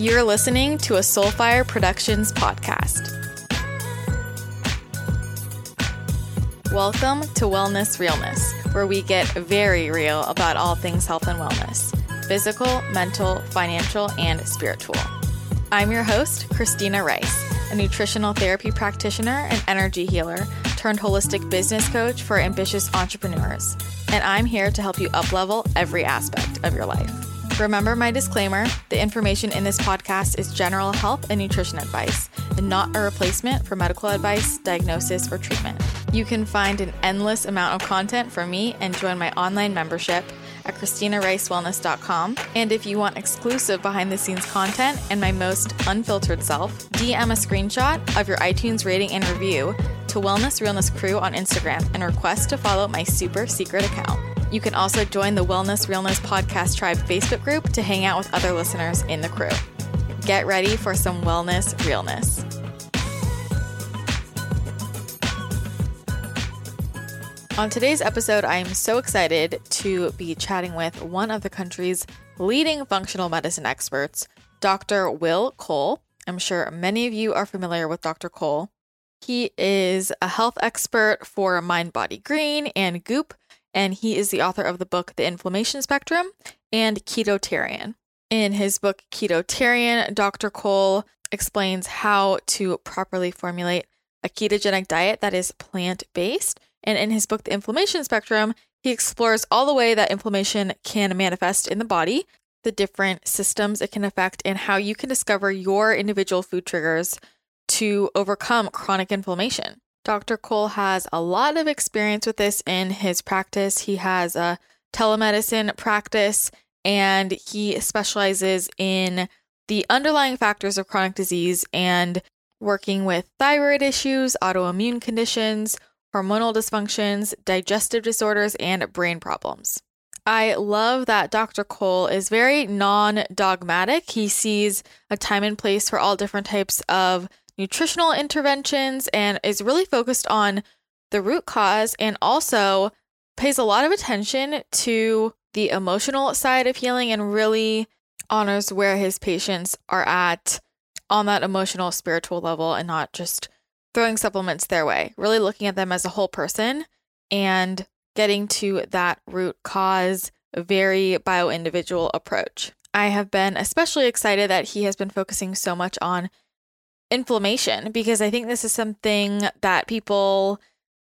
You're listening to a Soulfire Productions podcast. Welcome to Wellness Realness, where we get very real about all things health and wellness physical, mental, financial, and spiritual. I'm your host, Christina Rice, a nutritional therapy practitioner and energy healer turned holistic business coach for ambitious entrepreneurs. And I'm here to help you uplevel every aspect of your life. Remember my disclaimer the information in this podcast is general health and nutrition advice and not a replacement for medical advice, diagnosis, or treatment. You can find an endless amount of content from me and join my online membership at ChristinaRiceWellness.com. And if you want exclusive behind the scenes content and my most unfiltered self, DM a screenshot of your iTunes rating and review to Wellness Realness Crew on Instagram and request to follow my super secret account. You can also join the Wellness Realness Podcast Tribe Facebook group to hang out with other listeners in the crew. Get ready for some wellness realness. On today's episode, I am so excited to be chatting with one of the country's leading functional medicine experts, Dr. Will Cole. I'm sure many of you are familiar with Dr. Cole. He is a health expert for Mind Body Green and Goop, and he is the author of the book The Inflammation Spectrum and Ketotarian. In his book Ketotarian, Dr. Cole explains how to properly formulate a ketogenic diet that is plant based. And in his book The Inflammation Spectrum, he explores all the way that inflammation can manifest in the body, the different systems it can affect, and how you can discover your individual food triggers to overcome chronic inflammation. Dr. Cole has a lot of experience with this in his practice. He has a telemedicine practice and he specializes in the underlying factors of chronic disease and working with thyroid issues, autoimmune conditions, hormonal dysfunctions, digestive disorders, and brain problems. I love that Dr. Cole is very non dogmatic. He sees a time and place for all different types of nutritional interventions and is really focused on the root cause and also pays a lot of attention to the emotional side of healing and really honors where his patients are at on that emotional spiritual level and not just throwing supplements their way really looking at them as a whole person and getting to that root cause very bio individual approach. I have been especially excited that he has been focusing so much on inflammation because I think this is something that people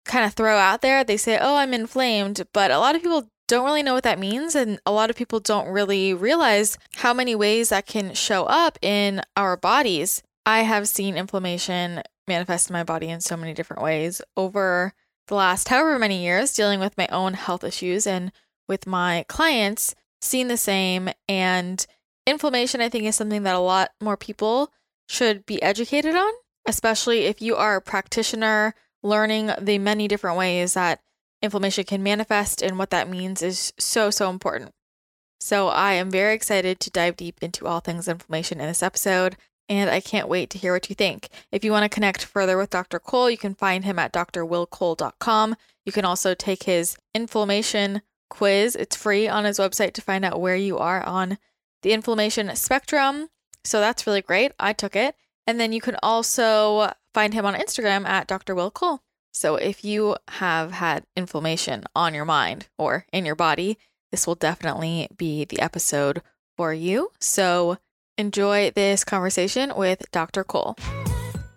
kind of throw out there. They say, "Oh, I'm inflamed," but a lot of people don't really know what that means and a lot of people don't really realize how many ways that can show up in our bodies. I have seen inflammation manifest in my body in so many different ways over the last however many years dealing with my own health issues and with my clients, seen the same and inflammation I think is something that a lot more people should be educated on, especially if you are a practitioner learning the many different ways that inflammation can manifest and what that means is so, so important. So, I am very excited to dive deep into all things inflammation in this episode, and I can't wait to hear what you think. If you want to connect further with Dr. Cole, you can find him at drwillcole.com. You can also take his inflammation quiz, it's free on his website to find out where you are on the inflammation spectrum. So that's really great. I took it. And then you can also find him on Instagram at Dr. Will Cole. So if you have had inflammation on your mind or in your body, this will definitely be the episode for you. So enjoy this conversation with Dr. Cole.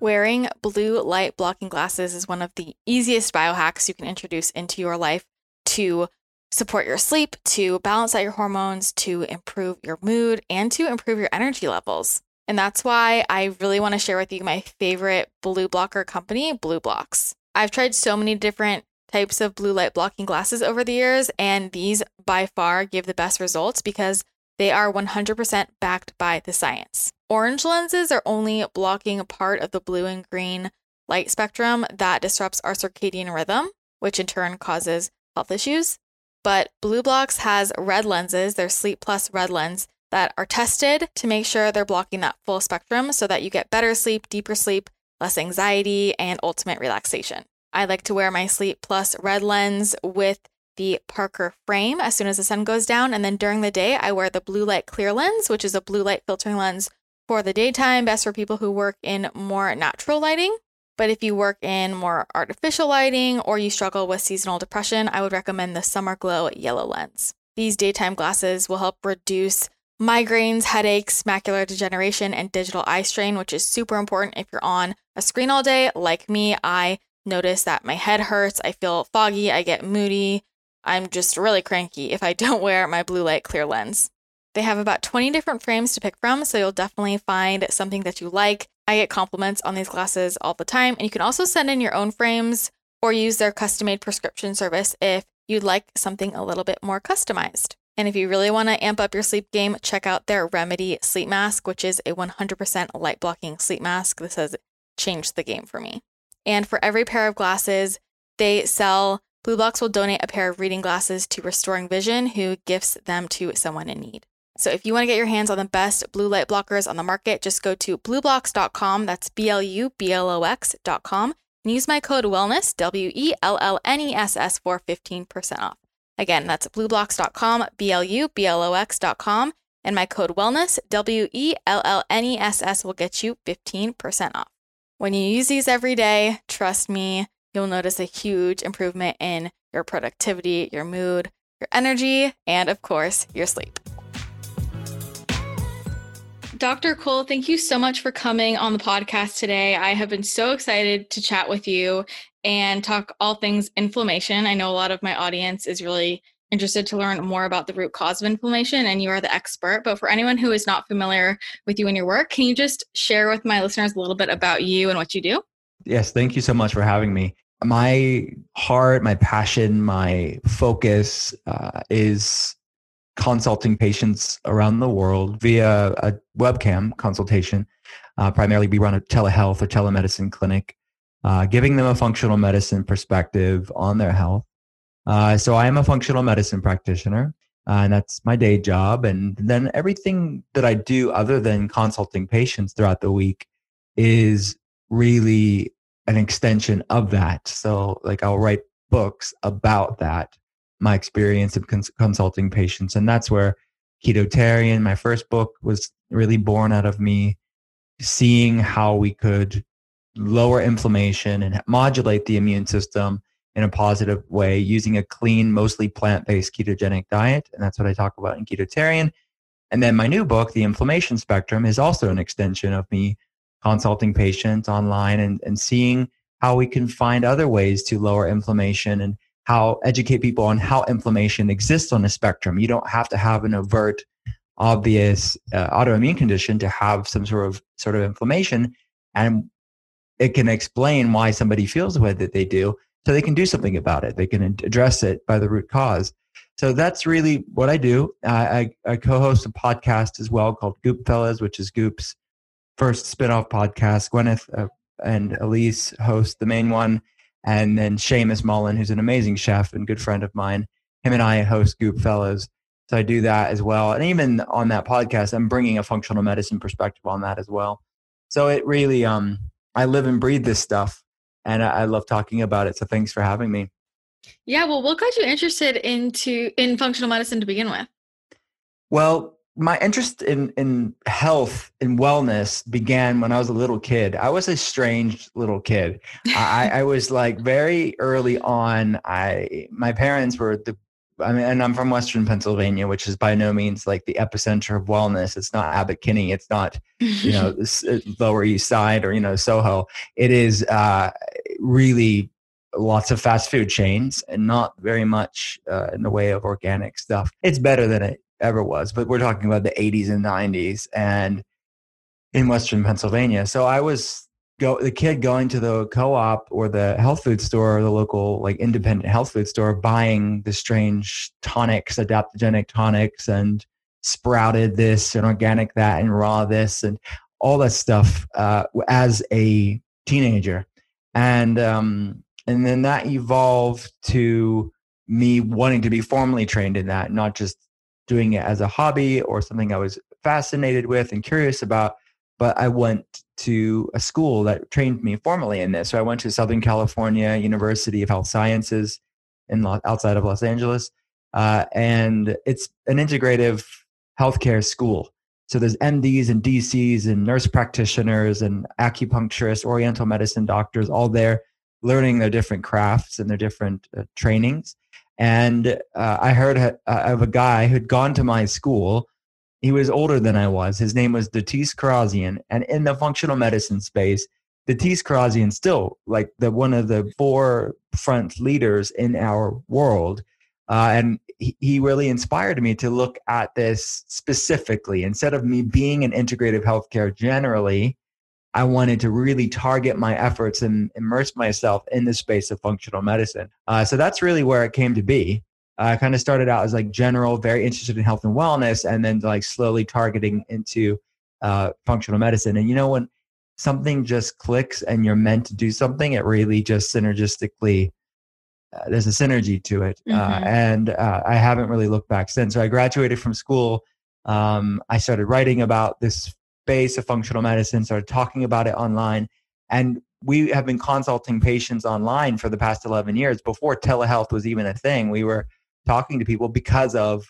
Wearing blue light blocking glasses is one of the easiest biohacks you can introduce into your life to support your sleep, to balance out your hormones, to improve your mood, and to improve your energy levels. And that's why I really want to share with you my favorite blue blocker company, BlueBlox. I've tried so many different types of blue light blocking glasses over the years, and these by far give the best results because they are 100% backed by the science. Orange lenses are only blocking a part of the blue and green light spectrum that disrupts our circadian rhythm, which in turn causes health issues. But BlueBlox has red lenses, their Sleep Plus red lens, that are tested to make sure they're blocking that full spectrum so that you get better sleep, deeper sleep, less anxiety, and ultimate relaxation. I like to wear my Sleep Plus red lens with the Parker frame as soon as the sun goes down. And then during the day, I wear the blue light clear lens, which is a blue light filtering lens for the daytime, best for people who work in more natural lighting. But if you work in more artificial lighting or you struggle with seasonal depression, I would recommend the Summer Glow Yellow Lens. These daytime glasses will help reduce migraines, headaches, macular degeneration, and digital eye strain, which is super important if you're on a screen all day. Like me, I notice that my head hurts, I feel foggy, I get moody. I'm just really cranky if I don't wear my blue light clear lens. They have about 20 different frames to pick from, so you'll definitely find something that you like. I get compliments on these glasses all the time, and you can also send in your own frames or use their custom made prescription service if you'd like something a little bit more customized. And if you really want to amp up your sleep game, check out their Remedy sleep mask, which is a 100% light blocking sleep mask. This has changed the game for me. And for every pair of glasses they sell, BlueBlox will donate a pair of reading glasses to Restoring Vision, who gifts them to someone in need. So if you want to get your hands on the best blue light blockers on the market, just go to blueblox.com. That's B L U B L O X.com and use my code WELLNESS, W E L L N E S S, for 15% off. Again, that's blueblox.com, B L U B L O X.com, and my code WELLNESS, W E L L N E S S, will get you 15% off. When you use these every day, trust me, you'll notice a huge improvement in your productivity, your mood, your energy, and of course, your sleep. Dr. Cole, thank you so much for coming on the podcast today. I have been so excited to chat with you and talk all things inflammation. I know a lot of my audience is really interested to learn more about the root cause of inflammation, and you are the expert. But for anyone who is not familiar with you and your work, can you just share with my listeners a little bit about you and what you do? Yes, thank you so much for having me. My heart, my passion, my focus uh, is consulting patients around the world via a webcam consultation. Uh, primarily, we run a telehealth or telemedicine clinic, uh, giving them a functional medicine perspective on their health. Uh, so, I am a functional medicine practitioner, uh, and that's my day job. And then everything that I do other than consulting patients throughout the week is really an extension of that. So, like, I'll write books about that my experience of cons- consulting patients. And that's where Ketotarian, my first book, was really born out of me seeing how we could lower inflammation and modulate the immune system in a positive way using a clean, mostly plant based ketogenic diet. And that's what I talk about in Ketotarian. And then my new book, The Inflammation Spectrum, is also an extension of me consulting patients online and, and seeing how we can find other ways to lower inflammation and how educate people on how inflammation exists on a spectrum. You don't have to have an overt, obvious uh, autoimmune condition to have some sort of sort of inflammation, and it can explain why somebody feels the way that they do, so they can do something about it. They can address it by the root cause. So that's really what I do. I, I, co-host a podcast as well called Goop Fellas, which is Goop's first spin-off podcast. Gwyneth uh, and Elise host the main one and then Seamus Mullen, who's an amazing chef and good friend of mine. Him and I host Goop Fellas. So I do that as well. And even on that podcast, I'm bringing a functional medicine perspective on that as well. So it really, um, I live and breathe this stuff and I, I love talking about it. So thanks for having me. Yeah. Well, what got you interested into in functional medicine to begin with? Well, my interest in in health and wellness began when I was a little kid. I was a strange little kid. I, I was like very early on. I my parents were the I mean, and I'm from Western Pennsylvania, which is by no means like the epicenter of wellness. It's not Abbot Kinney. It's not, you know, uh, Lower East Side or you know Soho. It is uh, really lots of fast food chains and not very much uh, in the way of organic stuff. It's better than it ever was, but we're talking about the 80s and 90s and in Western Pennsylvania. So I was go the kid going to the co-op or the health food store or the local like independent health food store buying the strange tonics, adaptogenic tonics and sprouted this and organic that and raw this and all that stuff uh, as a teenager. And um, and then that evolved to me wanting to be formally trained in that, not just doing it as a hobby or something I was fascinated with and curious about. But I went to a school that trained me formally in this. So I went to Southern California University of Health Sciences in outside of Los Angeles, uh, and it's an integrative healthcare school. So there's MDs and DCs and nurse practitioners and acupuncturists, Oriental medicine doctors, all there learning their different crafts and their different uh, trainings. And uh, I heard uh, of a guy who'd gone to my school. He was older than I was. His name was Datis Kharrazian. And in the functional medicine space, Datis Kharrazian still like the one of the four front leaders in our world. Uh, and he, he really inspired me to look at this specifically. Instead of me being an integrative healthcare generally, I wanted to really target my efforts and immerse myself in the space of functional medicine. Uh, so that's really where it came to be. I kind of started out as like general, very interested in health and wellness, and then like slowly targeting into uh, functional medicine. And you know, when something just clicks and you're meant to do something, it really just synergistically uh, there's a synergy to it. Uh, mm-hmm. Uh, and uh, I haven't really looked back since. So I graduated from school. Um, I started writing about this space of functional medicine, started talking about it online. And we have been consulting patients online for the past 11 years. Before telehealth was even a thing, we were talking to people because of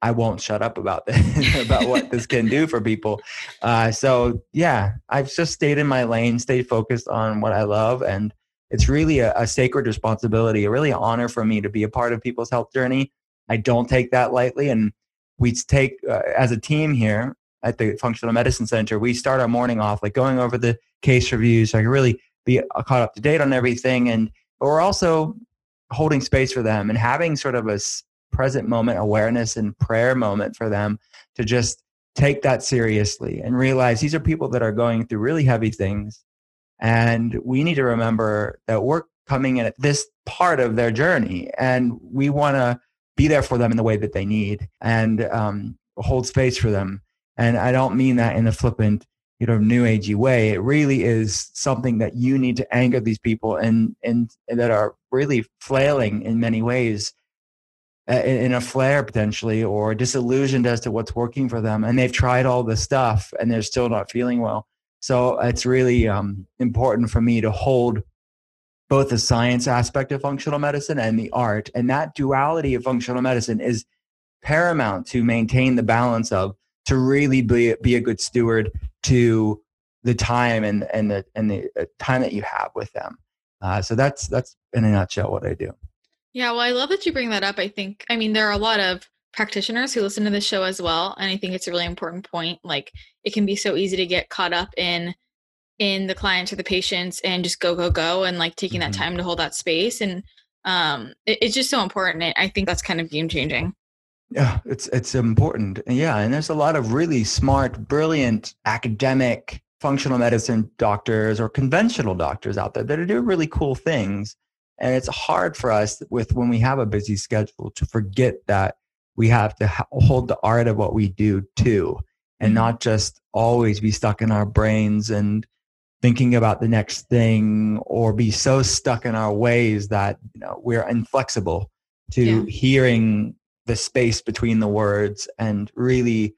I won't shut up about this, about what this can do for people. Uh, so yeah, I've just stayed in my lane, stayed focused on what I love, and it's really a, a sacred responsibility, a really honor for me to be a part of people's health journey. I don't take that lightly. And we take, uh, as a team here at the Functional Medicine Center, we start our morning off like going over the case reviews so I can really be uh, caught up to date on everything. And we're also holding space for them and having sort of a present moment awareness and prayer moment for them to just take that seriously and realize these are people that are going through really heavy things and we need to remember that we're coming in at this part of their journey and we want to be there for them in the way that they need and um, hold space for them. And I don't mean that in a flippant, you know, new agey way. It really is something that you need to anger these people and, and, that are really flailing in many ways uh, in a flare potentially or disillusioned as to what's working for them and they've tried all this stuff and they're still not feeling well so it's really um, important for me to hold both the science aspect of functional medicine and the art. And that duality of functional medicine is paramount to maintain the balance of to really be, be a good steward to the time and, and the, and the uh, time that you have with them. Uh, so that's, that's in a nutshell what I do. Yeah. Well, I love that you bring that up. I think, I mean, there are a lot of practitioners who listen to the show as well and i think it's a really important point like it can be so easy to get caught up in in the clients or the patients and just go go go and like taking mm-hmm. that time to hold that space and um it, it's just so important i think that's kind of game changing yeah it's it's important yeah and there's a lot of really smart brilliant academic functional medicine doctors or conventional doctors out there that are doing really cool things and it's hard for us with when we have a busy schedule to forget that we have to hold the art of what we do too and mm-hmm. not just always be stuck in our brains and thinking about the next thing or be so stuck in our ways that you know we're inflexible to yeah. hearing the space between the words and really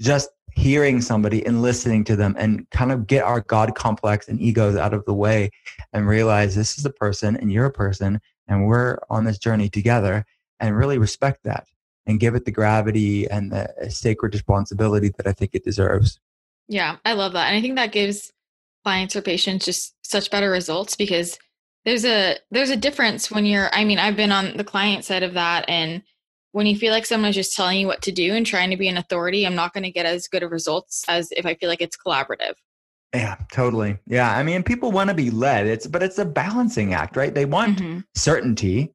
just hearing somebody and listening to them and kind of get our god complex and egos out of the way and realize this is a person and you're a person and we're on this journey together and really respect that and give it the gravity and the sacred responsibility that I think it deserves. Yeah, I love that. And I think that gives clients or patients just such better results because there's a there's a difference when you're I mean, I've been on the client side of that and when you feel like someone's just telling you what to do and trying to be an authority, I'm not going to get as good of results as if I feel like it's collaborative. Yeah, totally. Yeah, I mean, people want to be led. It's but it's a balancing act, right? They want mm-hmm. certainty,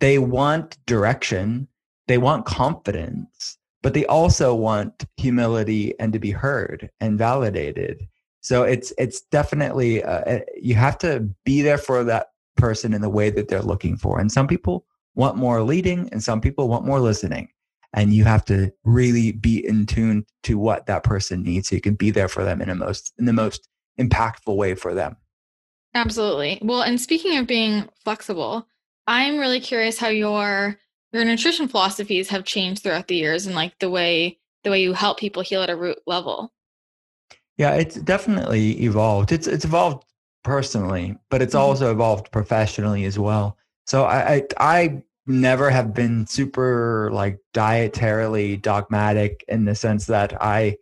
they want direction, they want confidence, but they also want humility and to be heard and validated. So it's it's definitely uh, uh, you have to be there for that person in the way that they're looking for. And some people want more leading, and some people want more listening. And you have to really be in tune to what that person needs, so you can be there for them in a most in the most impactful way for them. Absolutely. Well, and speaking of being flexible, I'm really curious how your your nutrition philosophies have changed throughout the years and like the way the way you help people heal at a root level yeah it's definitely evolved it's it's evolved personally but it's mm-hmm. also evolved professionally as well so I, I, I never have been super like dietarily dogmatic in the sense that I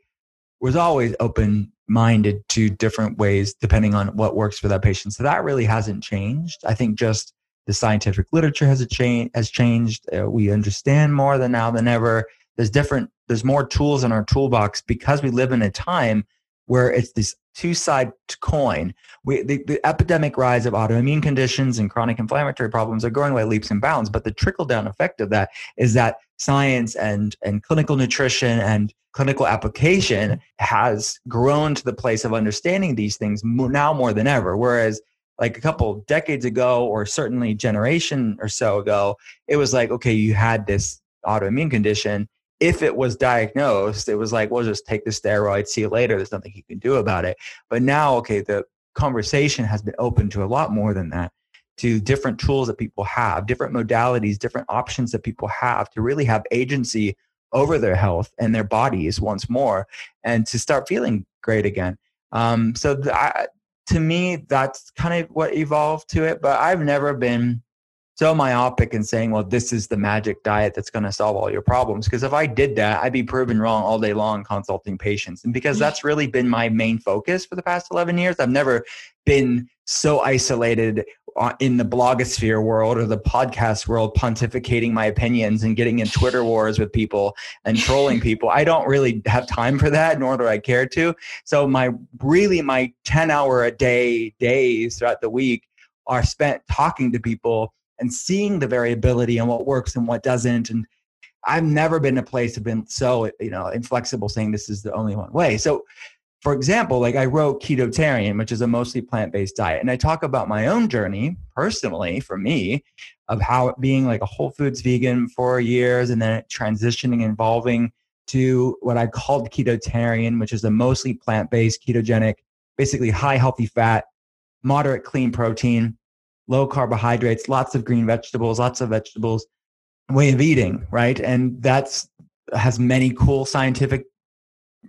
was always open minded to different ways depending on what works for that patient. So that really hasn't changed. I think just the scientific literature has a change has changed. Uh, we understand more than now than ever. There's different. There's more tools in our toolbox because we live in a time where it's this two side coin. We, the, the epidemic rise of autoimmune conditions and chronic inflammatory problems are growing by leaps and bounds. But the trickle down effect of that is that science and, and clinical nutrition and clinical application has grown to the place of understanding these things now more than ever. Whereas like a couple decades ago, or certainly generation or so ago, it was like, okay, you had this autoimmune condition if it was diagnosed, it was like, well, just take the steroid, see you later. There's nothing you can do about it. But now, okay, the conversation has been open to a lot more than that, to different tools that people have, different modalities, different options that people have to really have agency over their health and their bodies once more and to start feeling great again. Um, so, th- I, to me, that's kind of what evolved to it. But I've never been so myopic in saying, well, this is the magic diet that's going to solve all your problems. Because if I did that, I'd be proven wrong all day long consulting patients. And because that's really been my main focus for the past 11 years, I've never been so isolated uh, in the blogosphere world or the podcast world, pontificating my opinions and getting in Twitter wars with people and trolling people. I don't really have time for that, nor do I care to. So my really my 10 hour a day days throughout the week are spent talking to people and seeing the variability and what works and what doesn't. And I've never been a place of been so, you know, inflexible saying this is the only one way. So for example, like I wrote Ketotarian, which is a mostly plant-based diet. And I talk about my own journey personally for me of how being like a whole foods vegan for years and then transitioning involving to what I called ketotarian, which is a mostly plant-based ketogenic, basically high healthy fat, moderate clean protein low carbohydrates, lots of green vegetables, lots of vegetables way of eating, right? And that's has many cool scientific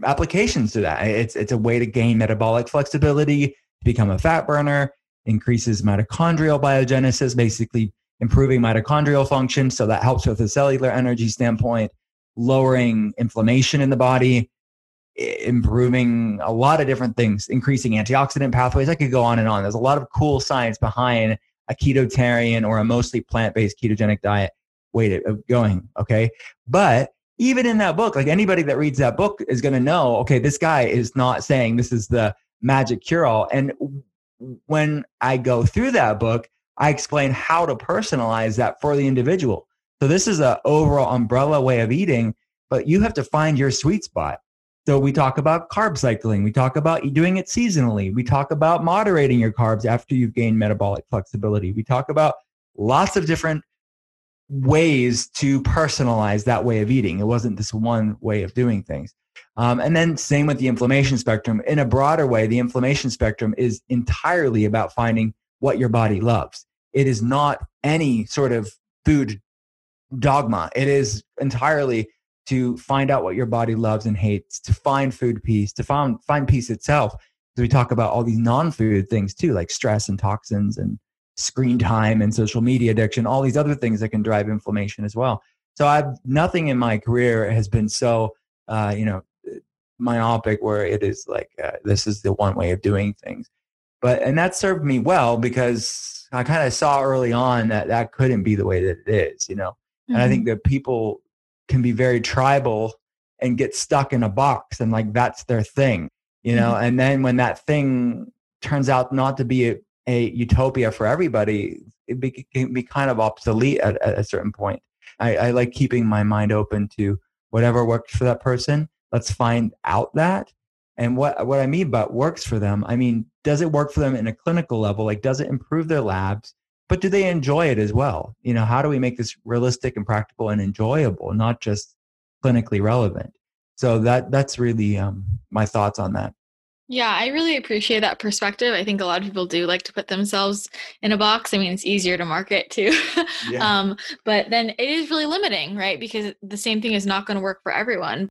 applications to that. It's it's a way to gain metabolic flexibility, to become a fat burner, increases mitochondrial biogenesis, basically improving mitochondrial function. So that helps with a cellular energy standpoint, lowering inflammation in the body, improving a lot of different things, increasing antioxidant pathways. I could go on and on. There's a lot of cool science behind a ketotarian or a mostly plant-based ketogenic diet way of uh, going. Okay. But even in that book, like anybody that reads that book is going to know, okay, this guy is not saying this is the magic cure all. And when I go through that book, I explain how to personalize that for the individual. So this is an overall umbrella way of eating, but you have to find your sweet spot. So we talk about carb cycling. We talk about doing it seasonally. We talk about moderating your carbs after you've gained metabolic flexibility. We talk about lots of different ways to personalize that way of eating. It wasn't this one way of doing things. Um, and then same with the inflammation spectrum. In a broader way, the inflammation spectrum is entirely about finding what your body loves. It is not any sort of food dogma. It is entirely to find out what your body loves and hates, to find food peace, to find find peace itself. So we talk about all these non-food things too, like stress and toxins and screen time and social media addiction, all these other things that can drive inflammation as well. So I've nothing in my career has been so uh, you know myopic where it is like uh, this is the one way of doing things. But and that served me well because I kind of saw early on that that couldn't be the way that it is, you know. Mm-hmm. And I think mm-hmm. that people can be very tribal and get stuck in a box and like that's their thing you know? Mm-hmm. and then when that thing turns out not to be a, a utopia for everybody it be, can be kind of obsolete at, at a certain point. I, I like keeping my mind open to whatever works for that person. Let's find out that. And what what i mean by works for them i mean does it work for them in a clinical level? Like does it improve their labs but do they enjoy it as well? You know, how do we make this realistic and practical and enjoyable, not just clinically relevant? So that that's really um, my thoughts on that. Yeah, I really appreciate that perspective. I think a lot of people do like to put themselves in a box. I mean, it's easier to market too. Yeah. um, but then it is really limiting, right? Because the same thing is not going to work for everyone.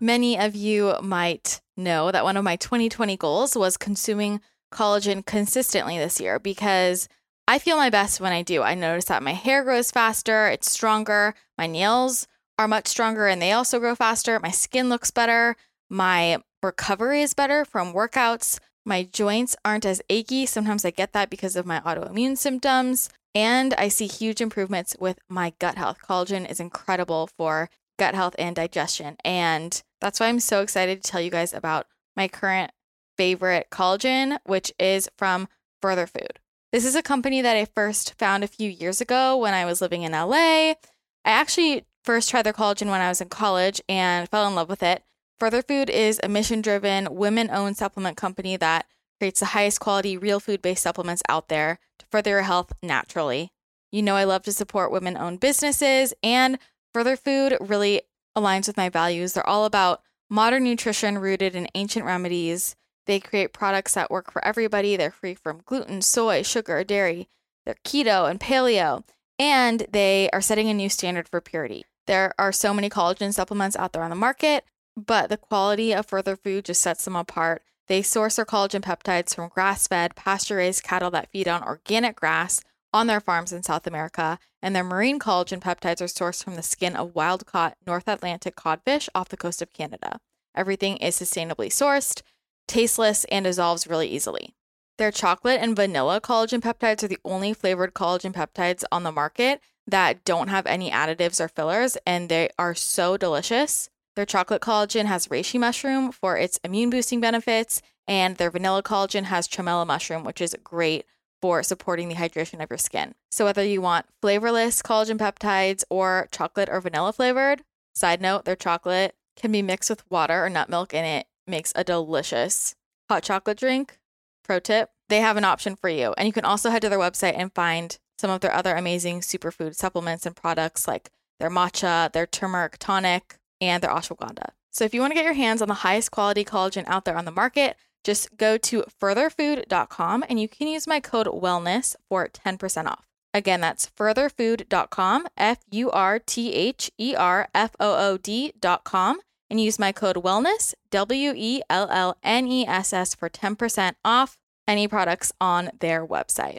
Many of you might know that one of my 2020 goals was consuming collagen consistently this year because I feel my best when I do. I notice that my hair grows faster, it's stronger, my nails are much stronger and they also grow faster, my skin looks better, my recovery is better from workouts, my joints aren't as achy. Sometimes I get that because of my autoimmune symptoms. And I see huge improvements with my gut health. Collagen is incredible for gut health and digestion. And that's why I'm so excited to tell you guys about my current favorite collagen, which is from Further Food. This is a company that I first found a few years ago when I was living in LA. I actually first tried their collagen when I was in college and fell in love with it. Further Food is a mission driven, women owned supplement company that creates the highest quality real food based supplements out there to further your health naturally. You know, I love to support women owned businesses, and Further Food really aligns with my values. They're all about modern nutrition rooted in ancient remedies they create products that work for everybody. They're free from gluten, soy, sugar, dairy. They're keto and paleo, and they are setting a new standard for purity. There are so many collagen supplements out there on the market, but the quality of Further Food just sets them apart. They source their collagen peptides from grass fed, pasture raised cattle that feed on organic grass on their farms in South America, and their marine collagen peptides are sourced from the skin of wild caught North Atlantic codfish off the coast of Canada. Everything is sustainably sourced tasteless, and dissolves really easily. Their chocolate and vanilla collagen peptides are the only flavored collagen peptides on the market that don't have any additives or fillers, and they are so delicious. Their chocolate collagen has reishi mushroom for its immune boosting benefits, and their vanilla collagen has tremella mushroom, which is great for supporting the hydration of your skin. So, whether you want flavorless collagen peptides or chocolate or vanilla flavored, side note, their chocolate can be mixed with water or nut milk, and it makes a delicious hot chocolate drink. Pro tip they have an option for you. And you can also head to their website and find some of their other amazing superfood supplements and products like their matcha, their turmeric tonic, and their ashwagandha. So if you want to get your hands on the highest quality collagen out there on the market, just go to furtherfood.com and you can use my code wellness for 10% off. Again, that's furtherfood.com, F U R T H E R F O O D.com and use my code WELLNESS, W E L L N E S S, for 10% off any products on their website.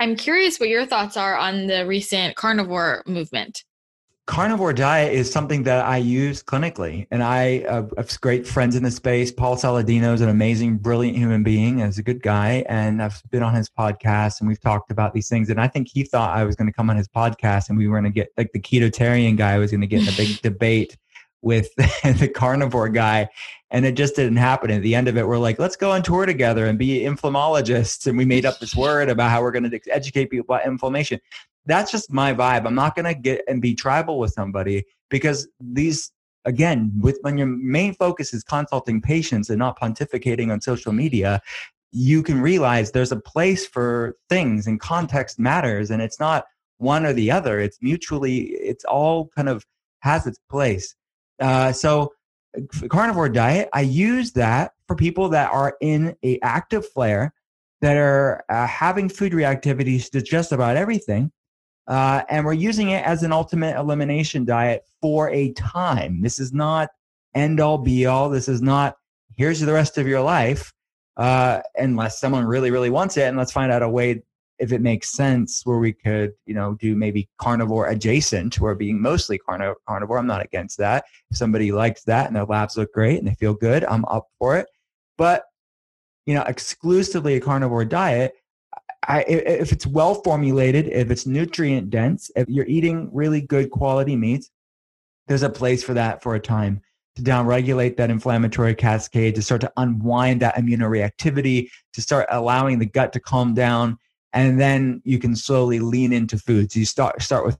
I'm curious what your thoughts are on the recent carnivore movement. Carnivore diet is something that I use clinically, and I uh, have great friends in the space. Paul Saladino is an amazing, brilliant human being, and is a good guy. And I've been on his podcast, and we've talked about these things. And I think he thought I was going to come on his podcast, and we were going to get like the ketotarian guy was going to get in a big debate with the carnivore guy and it just didn't happen. At the end of it we're like let's go on tour together and be inflammologists and we made up this word about how we're going to educate people about inflammation. That's just my vibe. I'm not going to get and be tribal with somebody because these again with when your main focus is consulting patients and not pontificating on social media you can realize there's a place for things and context matters and it's not one or the other. It's mutually it's all kind of has its place uh, so carnivore diet, I use that for people that are in a active flare that are uh, having food reactivities to just about everything. Uh, and we're using it as an ultimate elimination diet for a time. This is not end all be all. This is not here's the rest of your life, uh, unless someone really, really wants it. And let's find out a way if it makes sense where we could you know do maybe carnivore adjacent or being mostly carno- carnivore i'm not against that. If somebody likes that and their labs look great and they feel good i'm up for it. But you know exclusively a carnivore diet I, if it's well formulated if it's nutrient dense if you're eating really good quality meats there's a place for that for a time to downregulate that inflammatory cascade to start to unwind that immunoreactivity to start allowing the gut to calm down and then you can slowly lean into foods. You start start with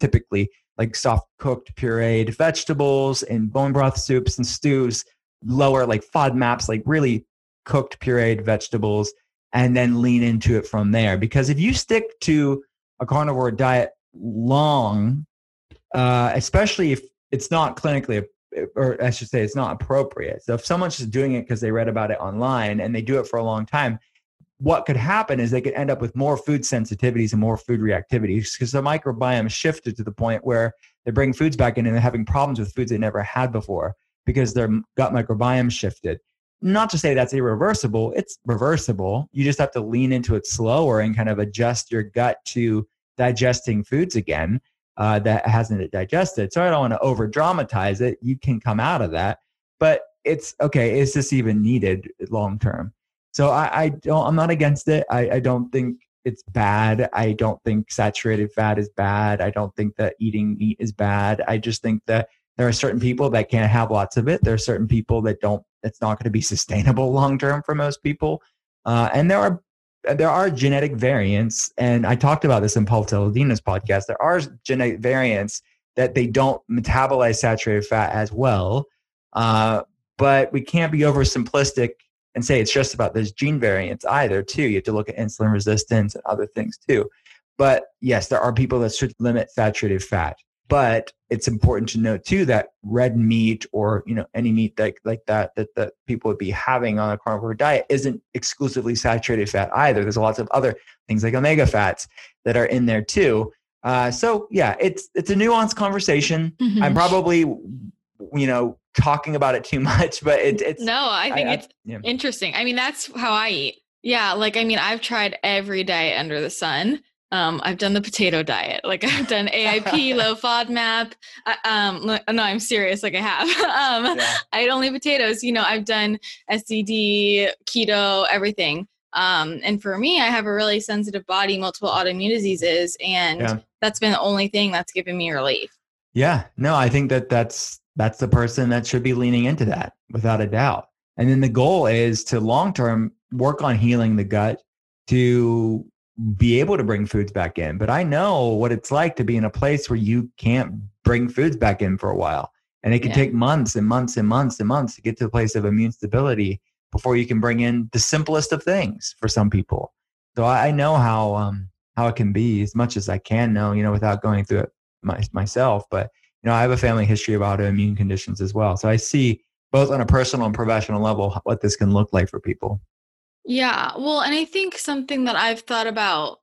typically like soft cooked pureed vegetables and bone broth soups and stews, lower like FODMAPs, like really cooked pureed vegetables, and then lean into it from there. Because if you stick to a carnivore diet long, uh, especially if it's not clinically or I should say it's not appropriate. So if someone's just doing it because they read about it online and they do it for a long time, what could happen is they could end up with more food sensitivities and more food reactivities because the microbiome shifted to the point where they bring foods back in and they're having problems with foods they never had before because their gut microbiome shifted. not to say that's irreversible, it's reversible. You just have to lean into it slower and kind of adjust your gut to digesting foods again uh, that hasn't it digested. So I don't want to over dramatize it. You can come out of that, but it's okay. Is this even needed long term? So I, I, don't. I'm not against it. I, I don't think it's bad. I don't think saturated fat is bad. I don't think that eating meat is bad. I just think that there are certain people that can't have lots of it. There are certain people that don't. It's not going to be sustainable long term for most people. Uh, and there are there are genetic variants, and I talked about this in Paul Saladino's podcast. There are genetic variants that they don't metabolize saturated fat as well, uh, but we can't be oversimplistic and say it's just about those gene variants either. Too, you have to look at insulin resistance and other things too. But yes, there are people that should limit saturated fat. But it's important to note too that red meat or you know any meat like like that that that people would be having on a carnivore diet isn't exclusively saturated fat either. There's lots of other things like omega fats that are in there too. Uh, so yeah, it's it's a nuanced conversation. Mm-hmm. I'm probably you know talking about it too much, but it, it's no. I think I, it's I, yeah. interesting. I mean, that's how I eat. Yeah, like I mean, I've tried every diet under the sun. Um, I've done the potato diet. Like I've done AIP, low FODMAP. um, no, I'm serious. Like I have. um, yeah. I eat only potatoes. You know, I've done SCD, keto, everything. Um, and for me, I have a really sensitive body, multiple autoimmune diseases, and yeah. that's been the only thing that's given me relief. Yeah, no, I think that that's that's the person that should be leaning into that without a doubt. And then the goal is to long term work on healing the gut to be able to bring foods back in. But I know what it's like to be in a place where you can't bring foods back in for a while. And it can yeah. take months and months and months and months to get to a place of immune stability before you can bring in the simplest of things for some people. So I, know how um, how it can be as much as I can know, you know, without going through it my, myself. But know, I have a family history of autoimmune conditions as well. So I see both on a personal and professional level what this can look like for people. Yeah. Well, and I think something that I've thought about,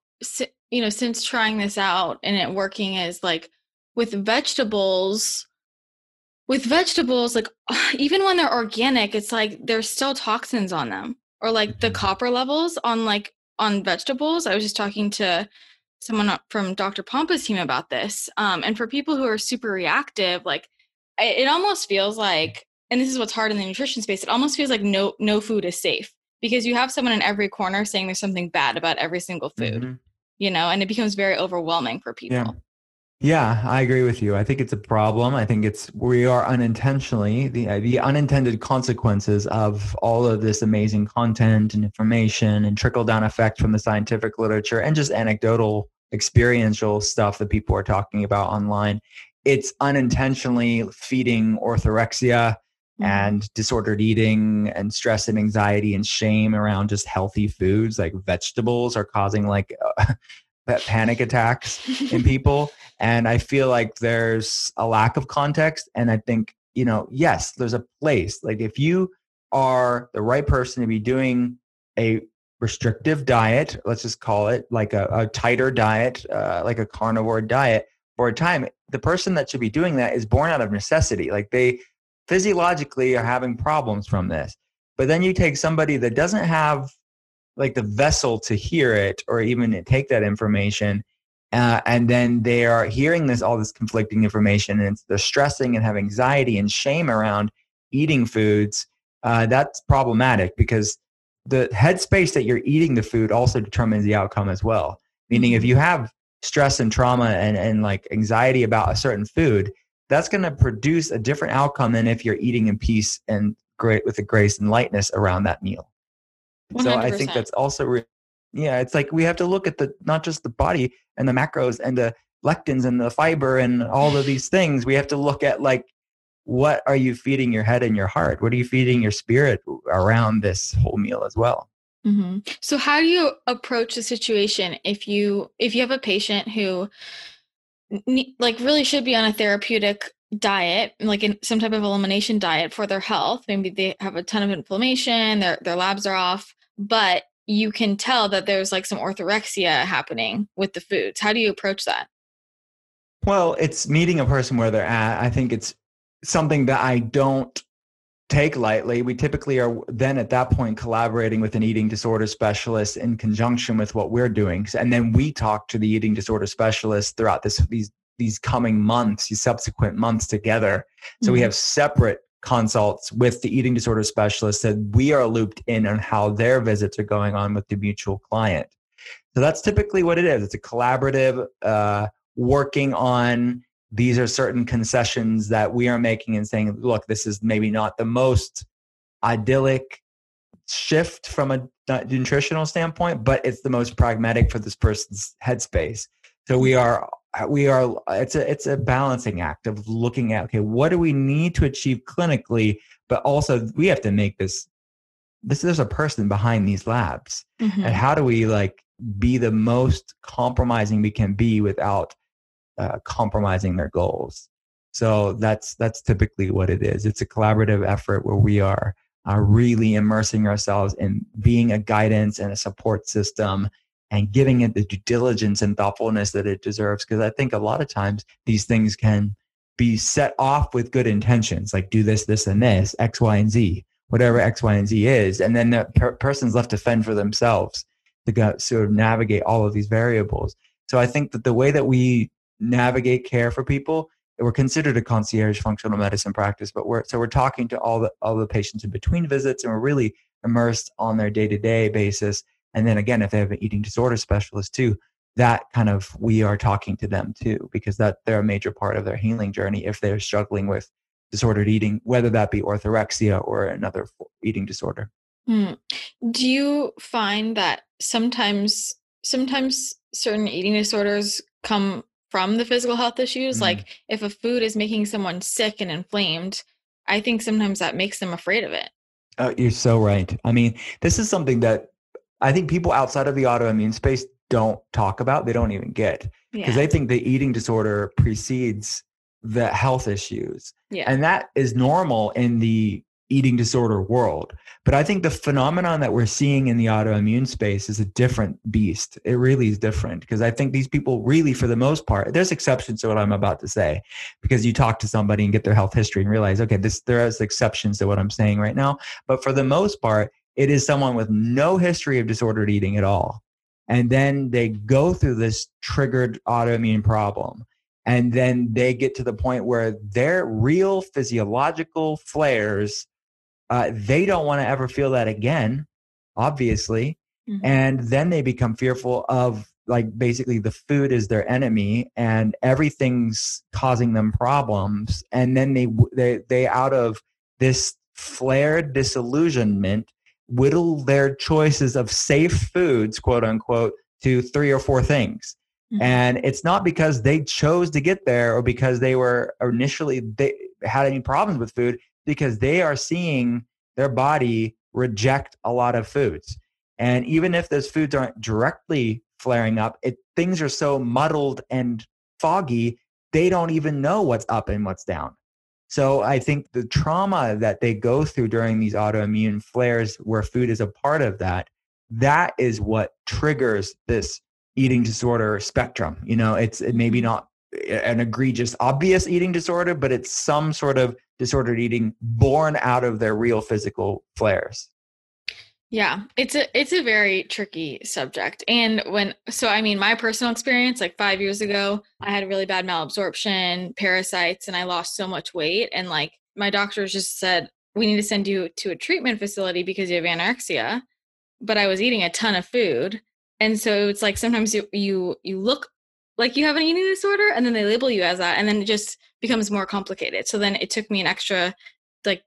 you know, since trying this out and it working is like with vegetables, with vegetables, like even when they're organic, it's like there's still toxins on them or like the mm-hmm. copper levels on like on vegetables. I was just talking to someone from Dr. Pompa's team about this. Um, and for people who are super reactive, like it almost feels like, and this is what's hard in the nutrition space, it almost feels like no no food is safe because you have someone in every corner saying there's something bad about every single food mm-hmm. you know and it becomes very overwhelming for people yeah. Yeah, I agree with you. I think it's a problem. I think it's we are unintentionally the uh, the unintended consequences of all of this amazing content and information and trickle down effect from the scientific literature and just anecdotal experiential stuff that people are talking about online. It's unintentionally feeding orthorexia mm-hmm. and disordered eating and stress and anxiety and shame around just healthy foods like vegetables are causing like uh, panic attacks in people and i feel like there's a lack of context and i think you know yes there's a place like if you are the right person to be doing a restrictive diet let's just call it like a, a tighter diet uh, like a carnivore diet for a time the person that should be doing that is born out of necessity like they physiologically are having problems from this. But then you take somebody that doesn't have like the vessel to hear it or even take that information. Uh, and then they are hearing this all this conflicting information and they're stressing and have anxiety and shame around eating foods uh, that's problematic because the headspace that you're eating the food also determines the outcome as well meaning if mm-hmm. you have stress and trauma and, and like anxiety about a certain food that's going to produce a different outcome than if you're eating in peace and great with the grace and lightness around that meal. 100%. So I think that's also, re- yeah, it's like we have to look at the not just the body and the macros and the lectins and the fiber and all of these things. We have to look at like what are you feeding your head and your heart? What are you feeding your spirit around this whole meal as well? Mm-hmm. So how do you approach the situation if you if you have a patient who like really should be on a therapeutic diet, like in some type of elimination diet for their health. Maybe they have a ton of inflammation, their their labs are off, but you can tell that there's like some orthorexia happening with the foods. How do you approach that? Well, it's meeting a person where they're at. I think it's something that I don't take lightly. We typically are then at that point collaborating with an eating disorder specialist in conjunction with what we're doing. And then we talk to the eating disorder specialist throughout this these these coming months, these subsequent months together. So mm-hmm. we have separate consults with the eating disorder specialist that we are looped in on how their visits are going on with the mutual client. So that's typically what it is. It's a collaborative uh, working on these are certain concessions that we are making and saying, look, this is maybe not the most idyllic shift from a nutritional standpoint, but it's the most pragmatic for this person's headspace. So we are we are it's a it's a balancing act of looking at okay, what do we need to achieve clinically, but also we have to make this this there's a person behind these labs. Mm-hmm. And how do we like be the most compromising we can be without uh, compromising their goals. So that's that's typically what it is. It's a collaborative effort where we are uh, really immersing ourselves in being a guidance and a support system and giving it the due diligence and thoughtfulness that it deserves. Because I think a lot of times these things can be set off with good intentions, like do this, this, and this, X, Y, and Z, whatever X, Y, and Z is, and then the per- person's left to fend for themselves to go, sort of navigate all of these variables. So I think that the way that we navigate care for people. We're considered a concierge functional medicine practice, but we're so we're talking to all the all the patients in between visits, and we're really immersed on their day to day basis. And then again, if they have an eating disorder specialist too, that kind of we are talking to them too, because that they're a major part of their healing journey if they're struggling with disordered eating, whether that be orthorexia or another eating disorder. Hmm. Do you find that sometimes sometimes certain eating disorders come from the physical health issues. Mm. Like if a food is making someone sick and inflamed, I think sometimes that makes them afraid of it. Oh, you're so right. I mean, this is something that I think people outside of the autoimmune space don't talk about. They don't even get because yeah. they think the eating disorder precedes the health issues. Yeah. And that is normal in the eating disorder world. But I think the phenomenon that we're seeing in the autoimmune space is a different beast. It really is different because I think these people really, for the most part, there's exceptions to what I'm about to say because you talk to somebody and get their health history and realize, okay, this there is exceptions to what I'm saying right now. But for the most part, it is someone with no history of disordered eating at all. And then they go through this triggered autoimmune problem and then they get to the point where their real physiological flares uh, they don't want to ever feel that again, obviously. Mm-hmm. And then they become fearful of like basically the food is their enemy and everything's causing them problems. And then they, they, they out of this flared disillusionment, whittle their choices of safe foods, quote unquote, to three or four things. Mm-hmm. And it's not because they chose to get there or because they were initially they had any problems with food because they are seeing their body reject a lot of foods. And even if those foods aren't directly flaring up, it, things are so muddled and foggy, they don't even know what's up and what's down. So I think the trauma that they go through during these autoimmune flares, where food is a part of that, that is what triggers this eating disorder spectrum. You know, it's maybe not eh, an egregious, obvious eating disorder, but it's some sort of disordered eating born out of their real physical flares. Yeah, it's a it's a very tricky subject. And when so I mean my personal experience like 5 years ago, I had really bad malabsorption, parasites and I lost so much weight and like my doctors just said we need to send you to a treatment facility because you have anorexia. But I was eating a ton of food. And so it's like sometimes you you you look like you have an eating disorder and then they label you as that and then it just becomes more complicated. So then it took me an extra like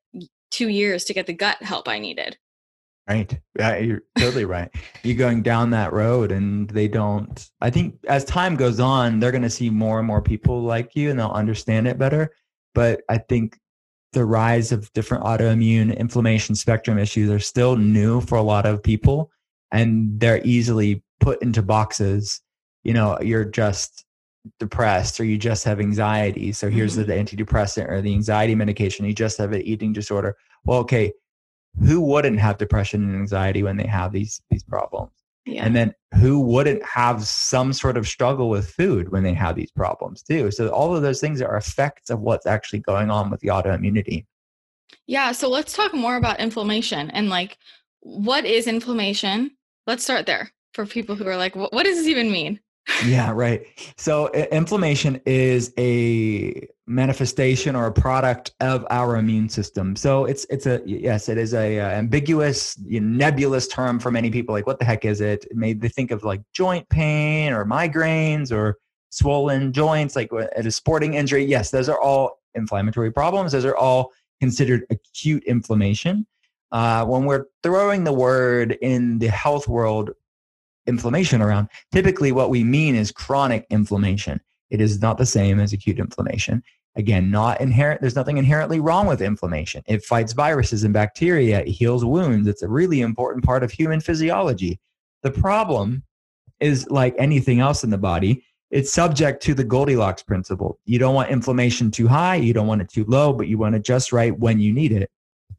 two years to get the gut help i needed. Right. Yeah you're totally right. You're going down that road and they don't i think as time goes on they're going to see more and more people like you and they'll understand it better. But i think the rise of different autoimmune inflammation spectrum issues are still new for a lot of people and they're easily put into boxes you know you're just depressed or you just have anxiety so here's mm-hmm. the antidepressant or the anxiety medication you just have an eating disorder well okay who wouldn't have depression and anxiety when they have these these problems yeah. and then who wouldn't have some sort of struggle with food when they have these problems too so all of those things are effects of what's actually going on with the autoimmunity Yeah, so let's talk more about inflammation and like what is inflammation? Let's start there for people who are like, what, what does this even mean? Yeah, right. So inflammation is a manifestation or a product of our immune system. So it's it's a yes, it is a, uh, ambiguous, nebulous term for many people. Like, what the heck is it? it made they think of like joint pain or migraines or swollen joints, like at a sporting injury. Yes, those are all inflammatory problems. Those are all considered acute inflammation. Uh, when we're throwing the word in the health world inflammation around, typically what we mean is chronic inflammation. It is not the same as acute inflammation. Again, not inherent. There's nothing inherently wrong with inflammation. It fights viruses and bacteria. It heals wounds. It's a really important part of human physiology. The problem is like anything else in the body. It's subject to the Goldilocks principle. You don't want inflammation too high. You don't want it too low, but you want it just right when you need it.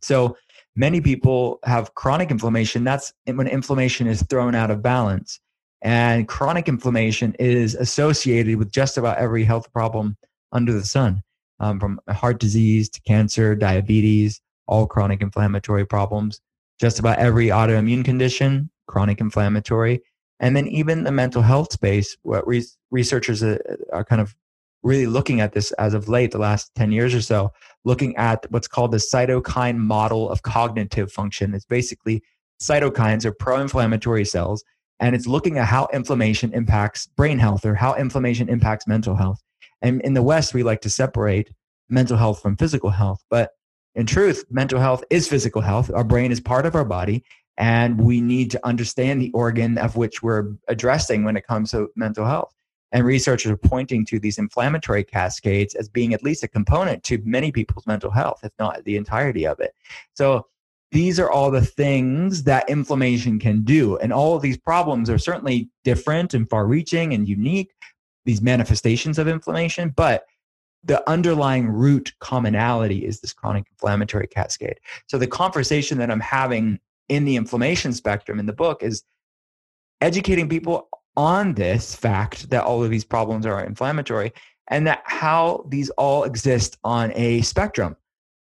So many people have chronic inflammation. That's when inflammation is thrown out of balance. And chronic inflammation is associated with just about every health problem under the sun, um, from heart disease to cancer, diabetes, all chronic inflammatory problems. Just about every autoimmune condition, chronic inflammatory. And then even the mental health space, what re- researchers are, are kind of really looking at this as of late, the last 10 years or so, looking at what's called the cytokine model of cognitive function. It's basically cytokines are pro inflammatory cells, and it's looking at how inflammation impacts brain health or how inflammation impacts mental health. And in the West, we like to separate mental health from physical health. But in truth, mental health is physical health. Our brain is part of our body, and we need to understand the organ of which we're addressing when it comes to mental health. And researchers are pointing to these inflammatory cascades as being at least a component to many people's mental health, if not the entirety of it. So these are all the things that inflammation can do. And all of these problems are certainly different and far reaching and unique, these manifestations of inflammation, but the underlying root commonality is this chronic inflammatory cascade. So the conversation that I'm having in the inflammation spectrum in the book is educating people on this fact that all of these problems are inflammatory and that how these all exist on a spectrum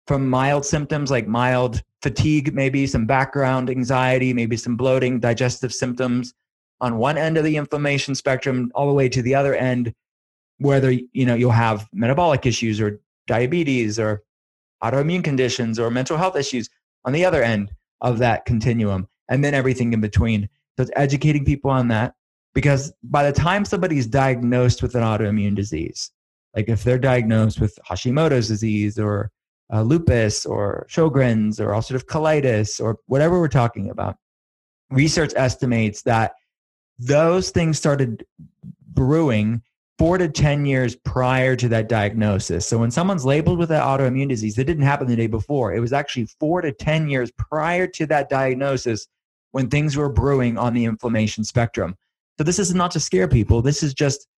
from mild symptoms like mild fatigue maybe some background anxiety maybe some bloating digestive symptoms on one end of the inflammation spectrum all the way to the other end whether you know you'll have metabolic issues or diabetes or autoimmune conditions or mental health issues on the other end of that continuum and then everything in between. So it's educating people on that because by the time somebody's diagnosed with an autoimmune disease, like if they're diagnosed with Hashimoto's disease or uh, lupus or Sjogren's or ulcerative colitis or whatever we're talking about, research estimates that those things started brewing four to 10 years prior to that diagnosis. So when someone's labeled with an autoimmune disease, that didn't happen the day before. It was actually four to 10 years prior to that diagnosis when things were brewing on the inflammation spectrum. So this is not to scare people. This is just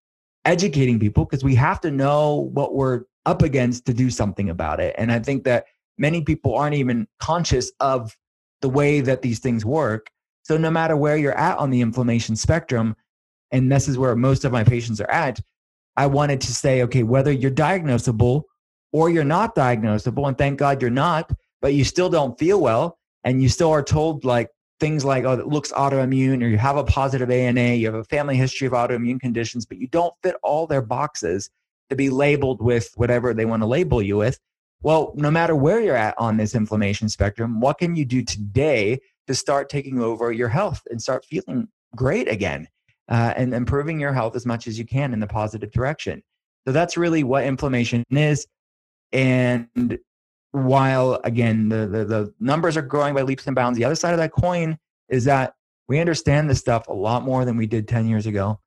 educating people because we have to know what we're up against to do something about it. And I think that many people aren't even conscious of the way that these things work. So no matter where you're at on the inflammation spectrum, and this is where most of my patients are at, I wanted to say, okay, whether you're diagnosable or you're not diagnosable, and thank God you're not, but you still don't feel well, and you still are told like things like, oh, it looks autoimmune, or you have a positive ANA, you have a family history of autoimmune conditions, but you don't fit all their boxes to be labeled with whatever they want to label you with. Well, no matter where you're at on this inflammation spectrum, what can you do today to start taking over your health and start feeling great again uh, and improving your health as much as you can in the positive direction? So that's really what inflammation is. And while again the, the, the numbers are growing by leaps and bounds the other side of that coin is that we understand this stuff a lot more than we did 10 years ago.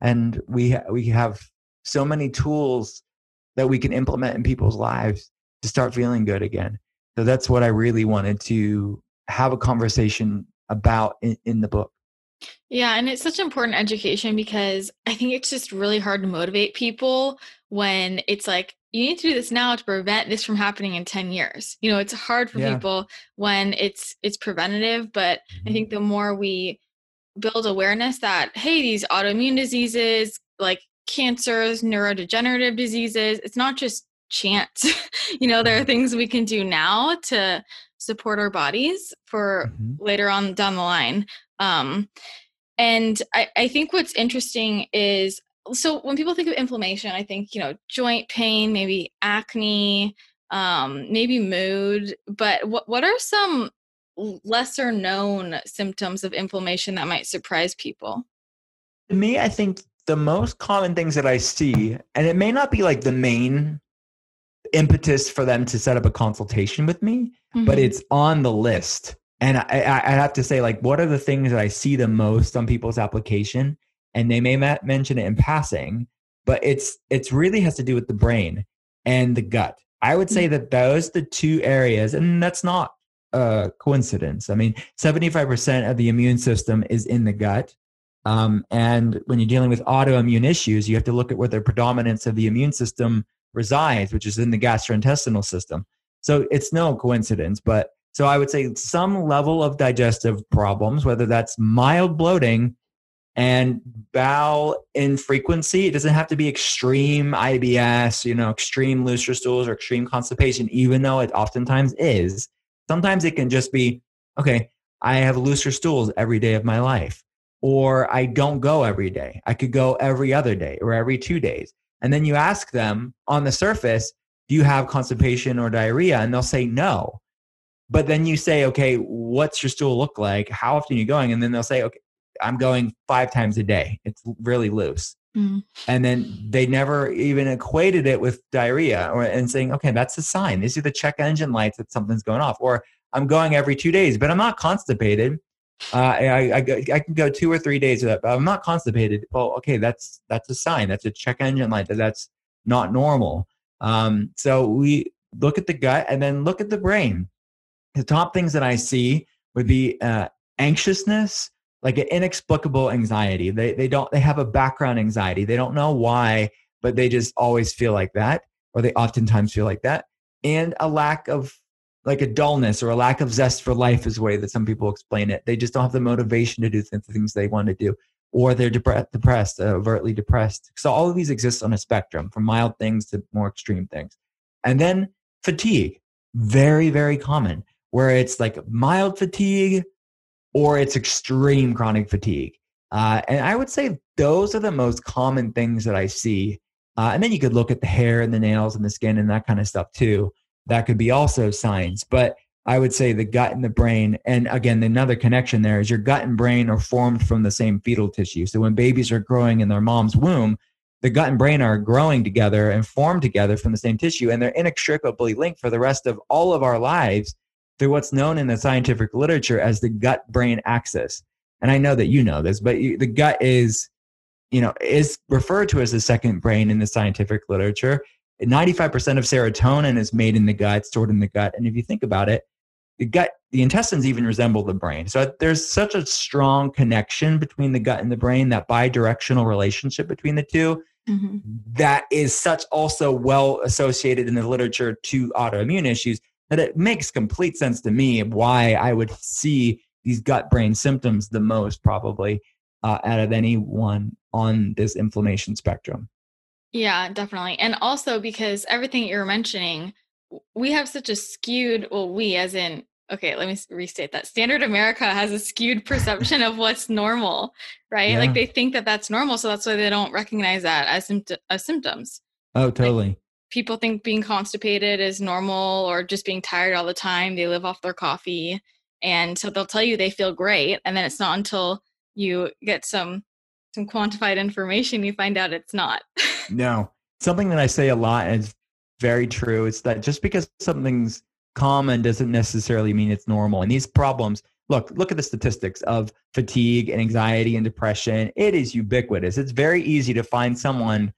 And we we have so many tools that we can implement in people's lives to start feeling good again. So that's what i really wanted to have a conversation about in, in the book. Yeah, and it's such important education because I think it's just really hard to motivate people when it's like you need to do this now to prevent this from happening in 10 years. You know, it's hard for yeah. people when it's it's preventative, but I think mm-hmm. the more we build awareness that hey, these autoimmune diseases like cancers, neurodegenerative diseases, it's not just chance you know, there are mm-hmm. things we can do now to support our bodies for mm-hmm. later on down the line. Um, and I, I think what's interesting is so when people think of inflammation, I think, you know, joint pain, maybe acne, um, maybe mood. But what, what are some lesser known symptoms of inflammation that might surprise people? To me, I think the most common things that I see, and it may not be like the main impetus for them to set up a consultation with me, mm-hmm. but it's on the list. And I, I, have to say, like, what are the things that I see the most on people's application? And they may mention it in passing, but it's it's really has to do with the brain and the gut. I would say mm-hmm. that those the two areas, and that's not a coincidence. I mean, 75% of the immune system is in the gut. Um, and when you're dealing with autoimmune issues, you have to look at where the predominance of the immune system resides, which is in the gastrointestinal system. So it's no coincidence, but so I would say some level of digestive problems, whether that's mild bloating and bowel infrequency. It doesn't have to be extreme IBS, you know, extreme looser stools or extreme constipation, even though it oftentimes is. Sometimes it can just be, okay, I have looser stools every day of my life, or I don't go every day. I could go every other day or every two days. And then you ask them on the surface, do you have constipation or diarrhea? And they'll say no. But then you say, okay, what's your stool look like? How often are you going? And then they'll say, okay, I'm going five times a day. It's really loose. Mm. And then they never even equated it with diarrhea or and saying, okay, that's a sign. These are the check engine lights that something's going off. Or I'm going every two days, but I'm not constipated. Uh, I, I, I, can go two or three days without, but I'm not constipated. Well, okay, that's that's a sign. That's a check engine light that that's not normal. Um, so we look at the gut and then look at the brain. The top things that I see would be uh, anxiousness, like an inexplicable anxiety. They they don't they have a background anxiety. They don't know why, but they just always feel like that, or they oftentimes feel like that, and a lack of like a dullness or a lack of zest for life is the way that some people explain it. They just don't have the motivation to do the things they want to do, or they're depre- depressed, overtly depressed. So all of these exist on a spectrum, from mild things to more extreme things, and then fatigue, very very common, where it's like mild fatigue or it's extreme chronic fatigue. Uh, and I would say those are the most common things that I see. Uh, and then you could look at the hair and the nails and the skin and that kind of stuff too. That could be also signs. But I would say the gut and the brain, and again, another connection there is your gut and brain are formed from the same fetal tissue. So when babies are growing in their mom's womb, the gut and brain are growing together and formed together from the same tissue, and they're inextricably linked for the rest of all of our lives through what's known in the scientific literature as the gut brain axis. And I know that you know this, but the gut is, you know, is referred to as the second brain in the scientific literature. 95% of serotonin is made in the gut, stored in the gut. And if you think about it, the gut, the intestines even resemble the brain. So there's such a strong connection between the gut and the brain, that bidirectional relationship between the 2 mm-hmm. that is such also well associated in the literature to autoimmune issues that it makes complete sense to me why I would see these gut brain symptoms the most probably uh, out of anyone on this inflammation spectrum. Yeah, definitely. And also because everything you're mentioning, we have such a skewed, well, we as in, okay, let me restate that. Standard America has a skewed perception of what's normal, right? Yeah. Like they think that that's normal. So that's why they don't recognize that as, sympt- as symptoms. Oh, totally. Like, people think being constipated is normal or just being tired all the time. They live off their coffee. And so they'll tell you they feel great. And then it's not until you get some some quantified information you find out it's not. no. Something that I say a lot and it's very true. It's that just because something's common doesn't necessarily mean it's normal. And these problems, look, look at the statistics of fatigue and anxiety and depression. It is ubiquitous. It's very easy to find someone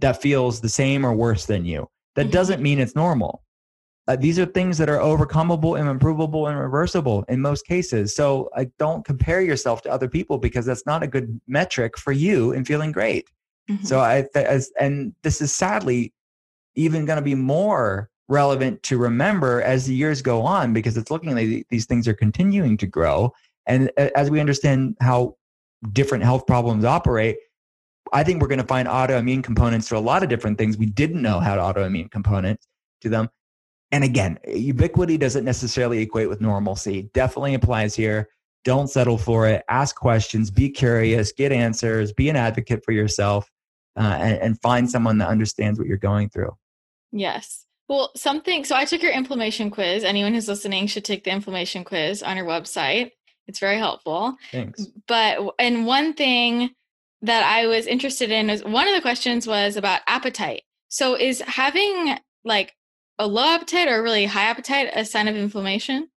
that feels the same or worse than you. That mm-hmm. doesn't mean it's normal. Uh, these are things that are overcomable and improvable and reversible in most cases. So uh, don't compare yourself to other people because that's not a good metric for you in feeling great. Mm-hmm. So I as and this is sadly even going to be more relevant to remember as the years go on because it's looking like these things are continuing to grow and as we understand how different health problems operate I think we're going to find autoimmune components to a lot of different things we didn't know had autoimmune components to them. And again, ubiquity doesn't necessarily equate with normalcy. Definitely applies here. Don't settle for it. Ask questions, be curious, get answers, be an advocate for yourself, uh, and, and find someone that understands what you're going through. Yes. Well, something. So I took your inflammation quiz. Anyone who's listening should take the inflammation quiz on your website. It's very helpful. Thanks. But, and one thing that I was interested in was one of the questions was about appetite. So is having like a low appetite or really high appetite a sign of inflammation?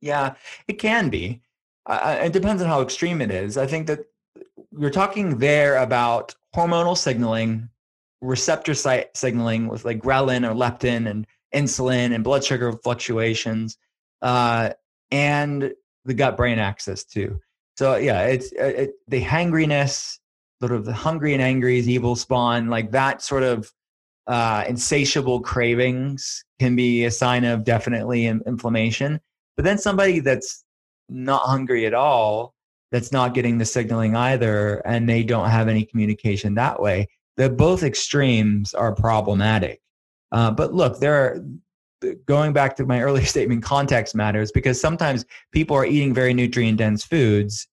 Yeah, it can be. Uh, it depends on how extreme it is. I think that you're talking there about hormonal signaling, receptor site signaling with like ghrelin or leptin and insulin and blood sugar fluctuations, uh, and the gut brain axis too. So yeah, it's uh, it, the hangriness, sort of the hungry and angry is evil spawn, like that sort of uh, insatiable cravings can be a sign of definitely inflammation. But then somebody that's not hungry at all, that's not getting the signaling either, and they don't have any communication that way, the both extremes are problematic. Uh, but look, there are going back to my earlier statement, context matters because sometimes people are eating very nutrient dense foods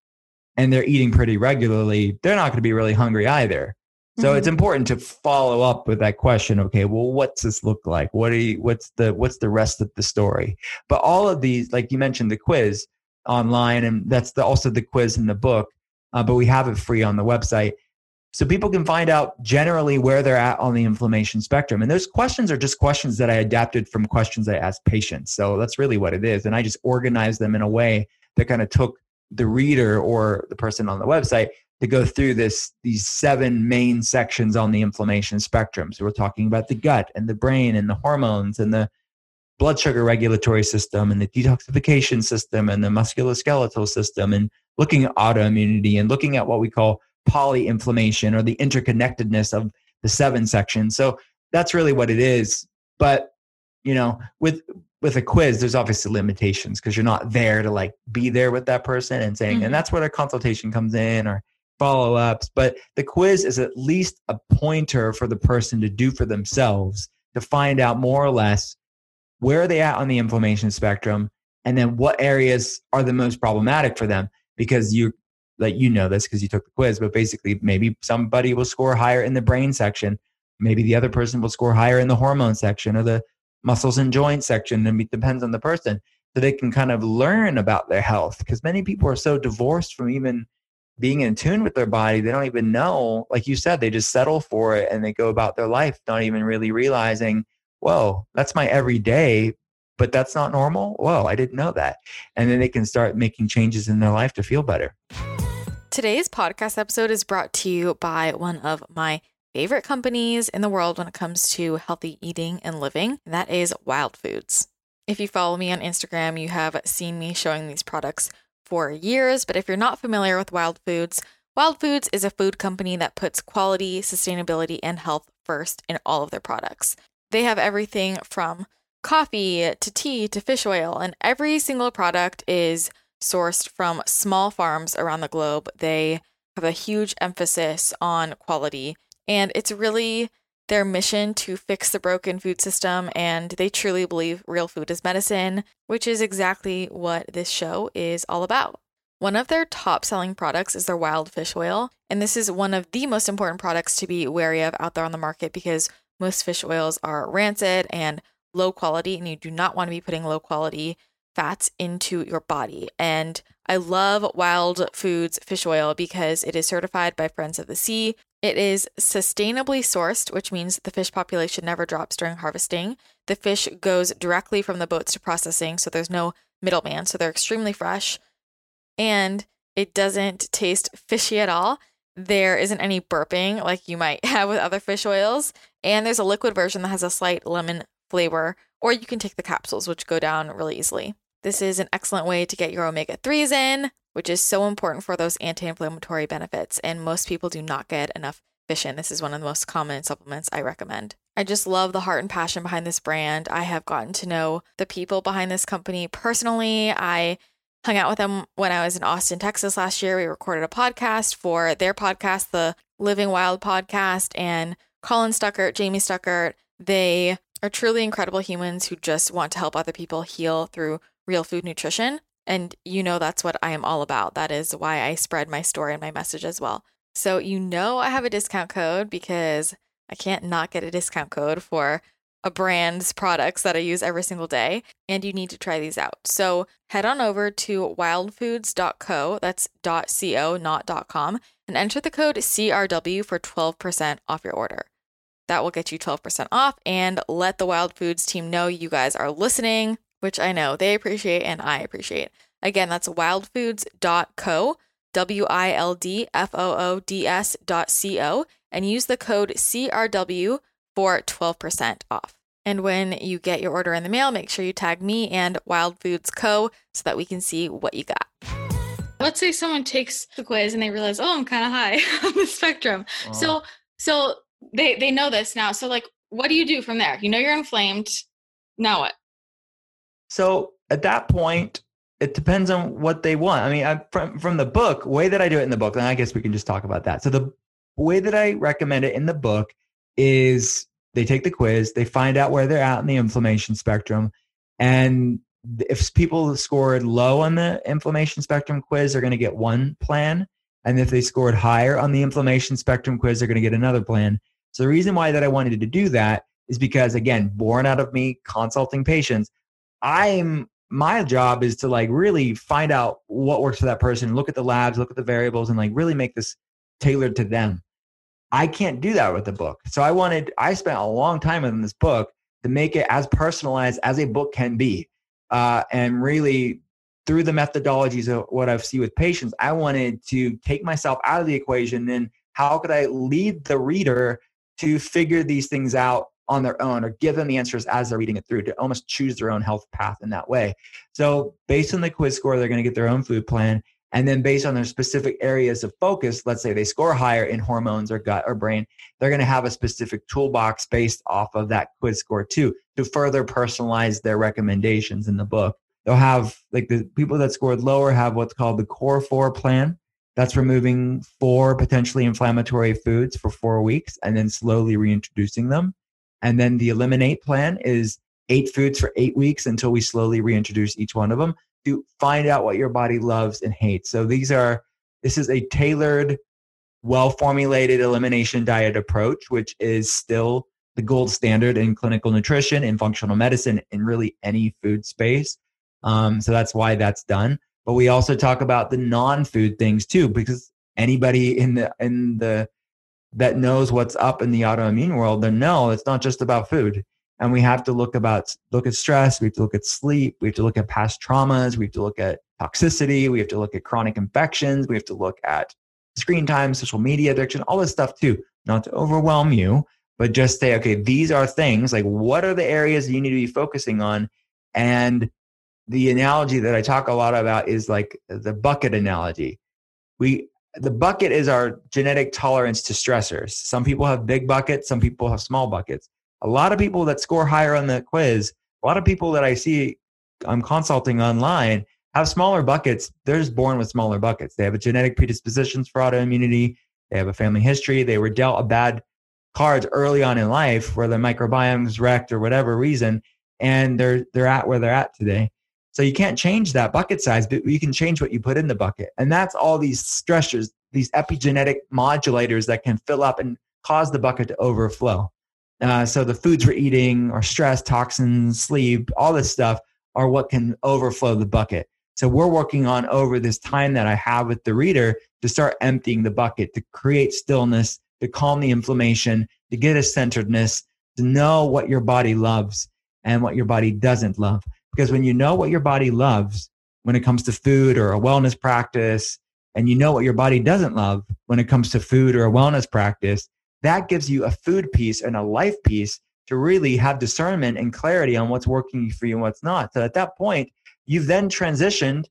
and they're eating pretty regularly. They're not going to be really hungry either. So mm-hmm. it's important to follow up with that question. Okay, well, what's this look like? What are you, what's the what's the rest of the story? But all of these, like you mentioned, the quiz online, and that's the, also the quiz in the book. Uh, but we have it free on the website, so people can find out generally where they're at on the inflammation spectrum. And those questions are just questions that I adapted from questions I asked patients. So that's really what it is, and I just organized them in a way that kind of took the reader or the person on the website to go through this these seven main sections on the inflammation spectrum. So we're talking about the gut and the brain and the hormones and the blood sugar regulatory system and the detoxification system and the musculoskeletal system and looking at autoimmunity and looking at what we call polyinflammation or the interconnectedness of the seven sections. So that's really what it is. But you know, with with a quiz, there's obviously limitations because you're not there to like be there with that person and saying, mm-hmm. and that's where a consultation comes in or follow ups, but the quiz is at least a pointer for the person to do for themselves to find out more or less where are they at on the inflammation spectrum and then what areas are the most problematic for them because you like you know this because you took the quiz but basically maybe somebody will score higher in the brain section maybe the other person will score higher in the hormone section or the muscles and joint section and it depends on the person so they can kind of learn about their health because many people are so divorced from even being in tune with their body, they don't even know. Like you said, they just settle for it and they go about their life, not even really realizing, whoa, that's my everyday, but that's not normal. Whoa, I didn't know that. And then they can start making changes in their life to feel better. Today's podcast episode is brought to you by one of my favorite companies in the world when it comes to healthy eating and living, and that is Wild Foods. If you follow me on Instagram, you have seen me showing these products for years, but if you're not familiar with Wild Foods, Wild Foods is a food company that puts quality, sustainability, and health first in all of their products. They have everything from coffee to tea to fish oil, and every single product is sourced from small farms around the globe. They have a huge emphasis on quality, and it's really their mission to fix the broken food system, and they truly believe real food is medicine, which is exactly what this show is all about. One of their top selling products is their wild fish oil, and this is one of the most important products to be wary of out there on the market because most fish oils are rancid and low quality, and you do not want to be putting low quality fats into your body. And I love Wild Foods fish oil because it is certified by Friends of the Sea, it is sustainably sourced, which means the fish population never drops during harvesting. The fish goes directly from the boats to processing, so there's no middleman, so they're extremely fresh. And it doesn't taste fishy at all. There isn't any burping like you might have with other fish oils. And there's a liquid version that has a slight lemon flavor, or you can take the capsules, which go down really easily. This is an excellent way to get your omega 3s in, which is so important for those anti inflammatory benefits. And most people do not get enough fish in. This is one of the most common supplements I recommend. I just love the heart and passion behind this brand. I have gotten to know the people behind this company personally. I hung out with them when I was in Austin, Texas last year. We recorded a podcast for their podcast, the Living Wild podcast and Colin Stuckert, Jamie Stuckert. They are truly incredible humans who just want to help other people heal through real food nutrition. And you know that's what I am all about. That is why I spread my story and my message as well. So you know I have a discount code because I can't not get a discount code for a brand's products that I use every single day, and you need to try these out. So head on over to wildfoods.co, that's .co, not .com, and enter the code CRW for 12% off your order. That will get you 12% off and let the Wild Foods team know you guys are listening, which I know they appreciate and I appreciate. Again, that's wildfoods.co, W I L D F O O D S dot C O, and use the code CRW for 12% off. And when you get your order in the mail, make sure you tag me and Wild Foods Co. so that we can see what you got. Let's say someone takes the quiz and they realize, oh, I'm kind of high on the spectrum. Oh. So, so they they know this now. So, like, what do you do from there? You know you're inflamed. Now what? So at that point, it depends on what they want. I mean, I, from from the book, way that I do it in the book, and I guess we can just talk about that. So the way that I recommend it in the book is they take the quiz, they find out where they're at in the inflammation spectrum. And if people scored low on the inflammation spectrum quiz, they're going to get one plan. And if they scored higher on the inflammation spectrum quiz, they're going to get another plan. So the reason why that I wanted to do that is because again, born out of me consulting patients, I'm my job is to like really find out what works for that person, look at the labs, look at the variables, and like really make this tailored to them. I can't do that with the book. So I wanted, I spent a long time in this book to make it as personalized as a book can be. Uh, and really, through the methodologies of what I've seen with patients, I wanted to take myself out of the equation and how could I lead the reader to figure these things out on their own or give them the answers as they're reading it through to almost choose their own health path in that way. So, based on the quiz score, they're going to get their own food plan. And then based on their specific areas of focus, let's say they score higher in hormones or gut or brain, they're going to have a specific toolbox based off of that quiz score too to further personalize their recommendations in the book. They'll have like the people that scored lower have what's called the core four plan. That's removing four potentially inflammatory foods for four weeks and then slowly reintroducing them. And then the eliminate plan is eight foods for eight weeks until we slowly reintroduce each one of them to find out what your body loves and hates. So these are this is a tailored, well formulated elimination diet approach, which is still the gold standard in clinical nutrition, in functional medicine, in really any food space. Um, so that's why that's done. But we also talk about the non-food things too, because anybody in the in the that knows what's up in the autoimmune world, then no, it's not just about food. And we have to look about look at stress we have to look at sleep we have to look at past traumas we have to look at toxicity we have to look at chronic infections we have to look at screen time social media addiction all this stuff too. Not to overwhelm you but just say okay these are things like what are the areas you need to be focusing on? And the analogy that i talk a lot about is like the bucket analogy. We the bucket is our genetic tolerance to stressors some people have big buckets some people have small buckets a lot of people that score higher on the quiz, a lot of people that I see I'm consulting online have smaller buckets. They're just born with smaller buckets. They have a genetic predispositions for autoimmunity. They have a family history. They were dealt a bad cards early on in life where microbiome was wrecked or whatever reason, and they're they're at where they're at today. So you can't change that bucket size, but you can change what you put in the bucket. And that's all these stressors, these epigenetic modulators that can fill up and cause the bucket to overflow. Uh, so the foods we're eating, or stress, toxins, sleep, all this stuff are what can overflow the bucket. So we're working on over this time that I have with the reader to start emptying the bucket, to create stillness, to calm the inflammation, to get a centeredness, to know what your body loves and what your body doesn't love. Because when you know what your body loves when it comes to food or a wellness practice, and you know what your body doesn't love when it comes to food or a wellness practice, that gives you a food piece and a life piece to really have discernment and clarity on what's working for you and what's not. So at that point, you've then transitioned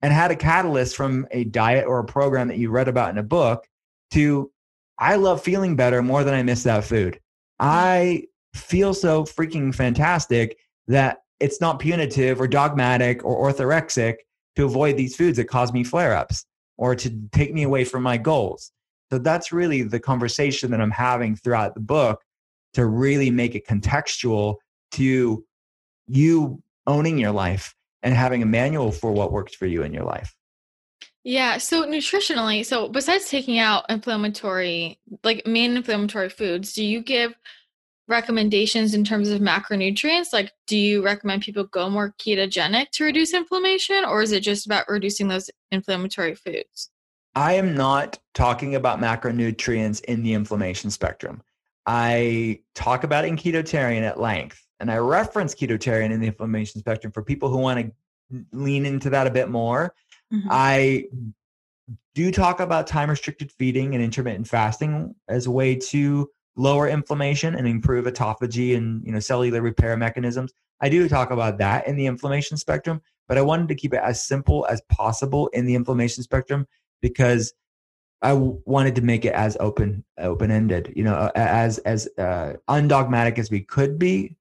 and had a catalyst from a diet or a program that you read about in a book to I love feeling better more than I miss that food. I feel so freaking fantastic that it's not punitive or dogmatic or orthorexic to avoid these foods that cause me flare ups or to take me away from my goals. So that's really the conversation that I'm having throughout the book to really make it contextual to you owning your life and having a manual for what works for you in your life. Yeah. So nutritionally, so besides taking out inflammatory, like main inflammatory foods, do you give recommendations in terms of macronutrients? Like, do you recommend people go more ketogenic to reduce inflammation, or is it just about reducing those inflammatory foods? I am not talking about macronutrients in the inflammation spectrum. I talk about it in ketotarian at length, and I reference ketotarian in the inflammation spectrum for people who want to lean into that a bit more. Mm-hmm. I do talk about time restricted feeding and intermittent fasting as a way to lower inflammation and improve autophagy and you know cellular repair mechanisms. I do talk about that in the inflammation spectrum, but I wanted to keep it as simple as possible in the inflammation spectrum because I wanted to make it as open open ended, you know, as as uh, undogmatic as we could be.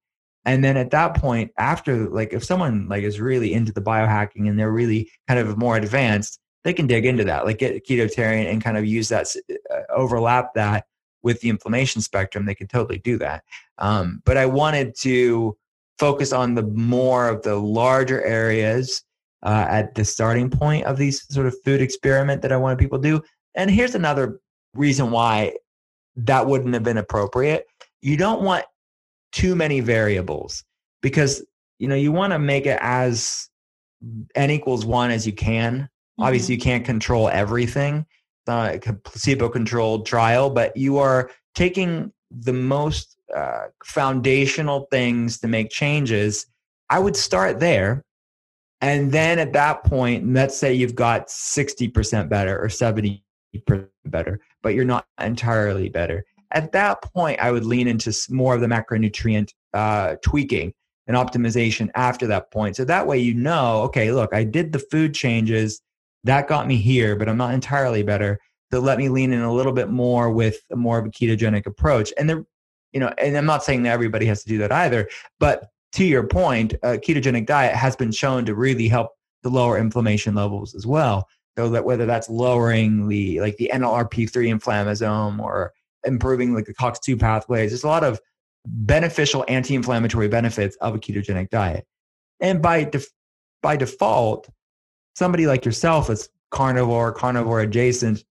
And then at that point, after like if someone like is really into the biohacking and they're really kind of more advanced, they can dig into that, like get ketotarian and kind of use that uh, overlap that with the inflammation spectrum, they can totally do that. Um, but I wanted to focus on the more of the larger areas uh, at the starting point of these sort of food experiment that I wanted people to do. And here's another reason why that wouldn't have been appropriate. You don't want too many variables because you know you want to make it as n equals one as you can. Mm-hmm. Obviously, you can't control everything, a placebo controlled trial, but you are taking the most uh, foundational things to make changes. I would start there. And then at that point, let's say you've got 60% better or 70% better, but you're not entirely better. At that point, I would lean into more of the macronutrient uh, tweaking and optimization after that point. So that way, you know, okay, look, I did the food changes that got me here, but I'm not entirely better. To let me lean in a little bit more with a more of a ketogenic approach. And there, you know, and I'm not saying that everybody has to do that either, but to your point, a ketogenic diet has been shown to really help to lower inflammation levels as well. So that whether that's lowering the like the NLRP3 inflammasome or improving like the COX2 pathways, there's a lot of beneficial anti-inflammatory benefits of a ketogenic diet. And by def- by default, somebody like yourself that's carnivore, carnivore adjacent,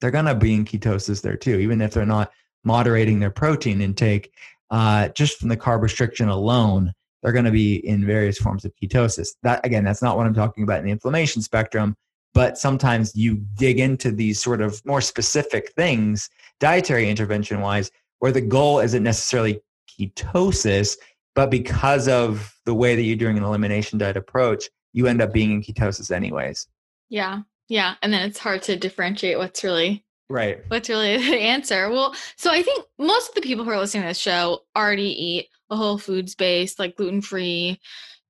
they're going to be in ketosis there too, even if they're not moderating their protein intake. Uh, just from the carb restriction alone, they're going to be in various forms of ketosis. That again, that's not what I'm talking about in the inflammation spectrum. But sometimes you dig into these sort of more specific things, dietary intervention wise, where the goal isn't necessarily ketosis, but because of the way that you're doing an elimination diet approach, you end up being in ketosis anyways. Yeah. Yeah. And then it's hard to differentiate what's really right. What's really the answer. Well, so I think most of the people who are listening to this show already eat a whole foods based, like gluten free,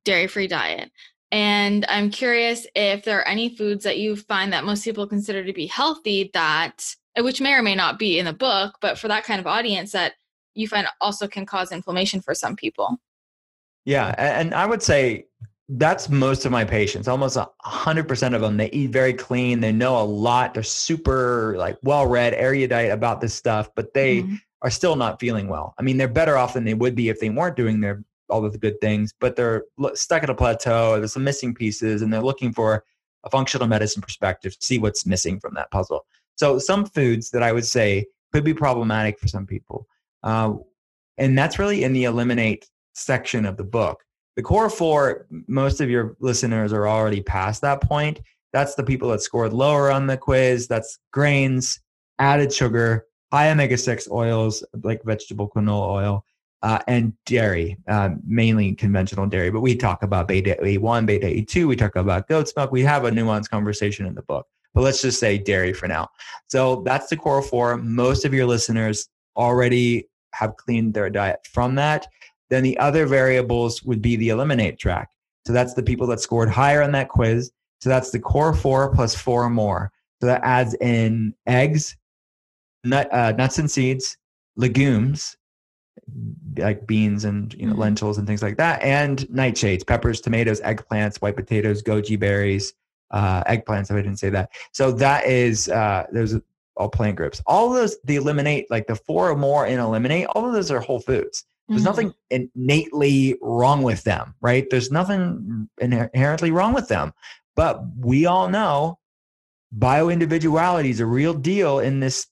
dairy free diet. And I'm curious if there are any foods that you find that most people consider to be healthy that, which may or may not be in the book, but for that kind of audience that you find also can cause inflammation for some people. Yeah. And I would say that's most of my patients. Almost 100% of them they eat very clean. They know a lot. They're super like well read erudite about this stuff but they mm-hmm. are still not feeling well. I mean they're better off than they would be if they weren't doing their all of the good things but they're stuck at a plateau. There's some missing pieces and they're looking for a functional medicine perspective to see what's missing from that puzzle. So some foods that i would say could be problematic for some people uh, and that's really in the eliminate section of the book the core four, most of your listeners are already past that point. That's the people that scored lower on the quiz. That's grains, added sugar, high omega 6 oils like vegetable canola oil, uh, and dairy, uh, mainly conventional dairy. But we talk about beta A1, beta A2. We talk about goat's milk. We have a nuanced conversation in the book. But let's just say dairy for now. So that's the core four. Most of your listeners already have cleaned their diet from that. Then the other variables would be the eliminate track. So that's the people that scored higher on that quiz. So that's the core four plus four more. So that adds in eggs, nut, uh, nuts and seeds, legumes, like beans and you know mm-hmm. lentils and things like that, and nightshades, peppers, tomatoes, eggplants, white potatoes, goji berries, uh, eggplants. If I didn't say that, so that is uh, there's all plant groups. All of those, the eliminate, like the four or more in eliminate, all of those are whole foods. There's mm-hmm. nothing innately wrong with them, right? There's nothing inherently wrong with them. But we all know bioindividuality is a real deal in this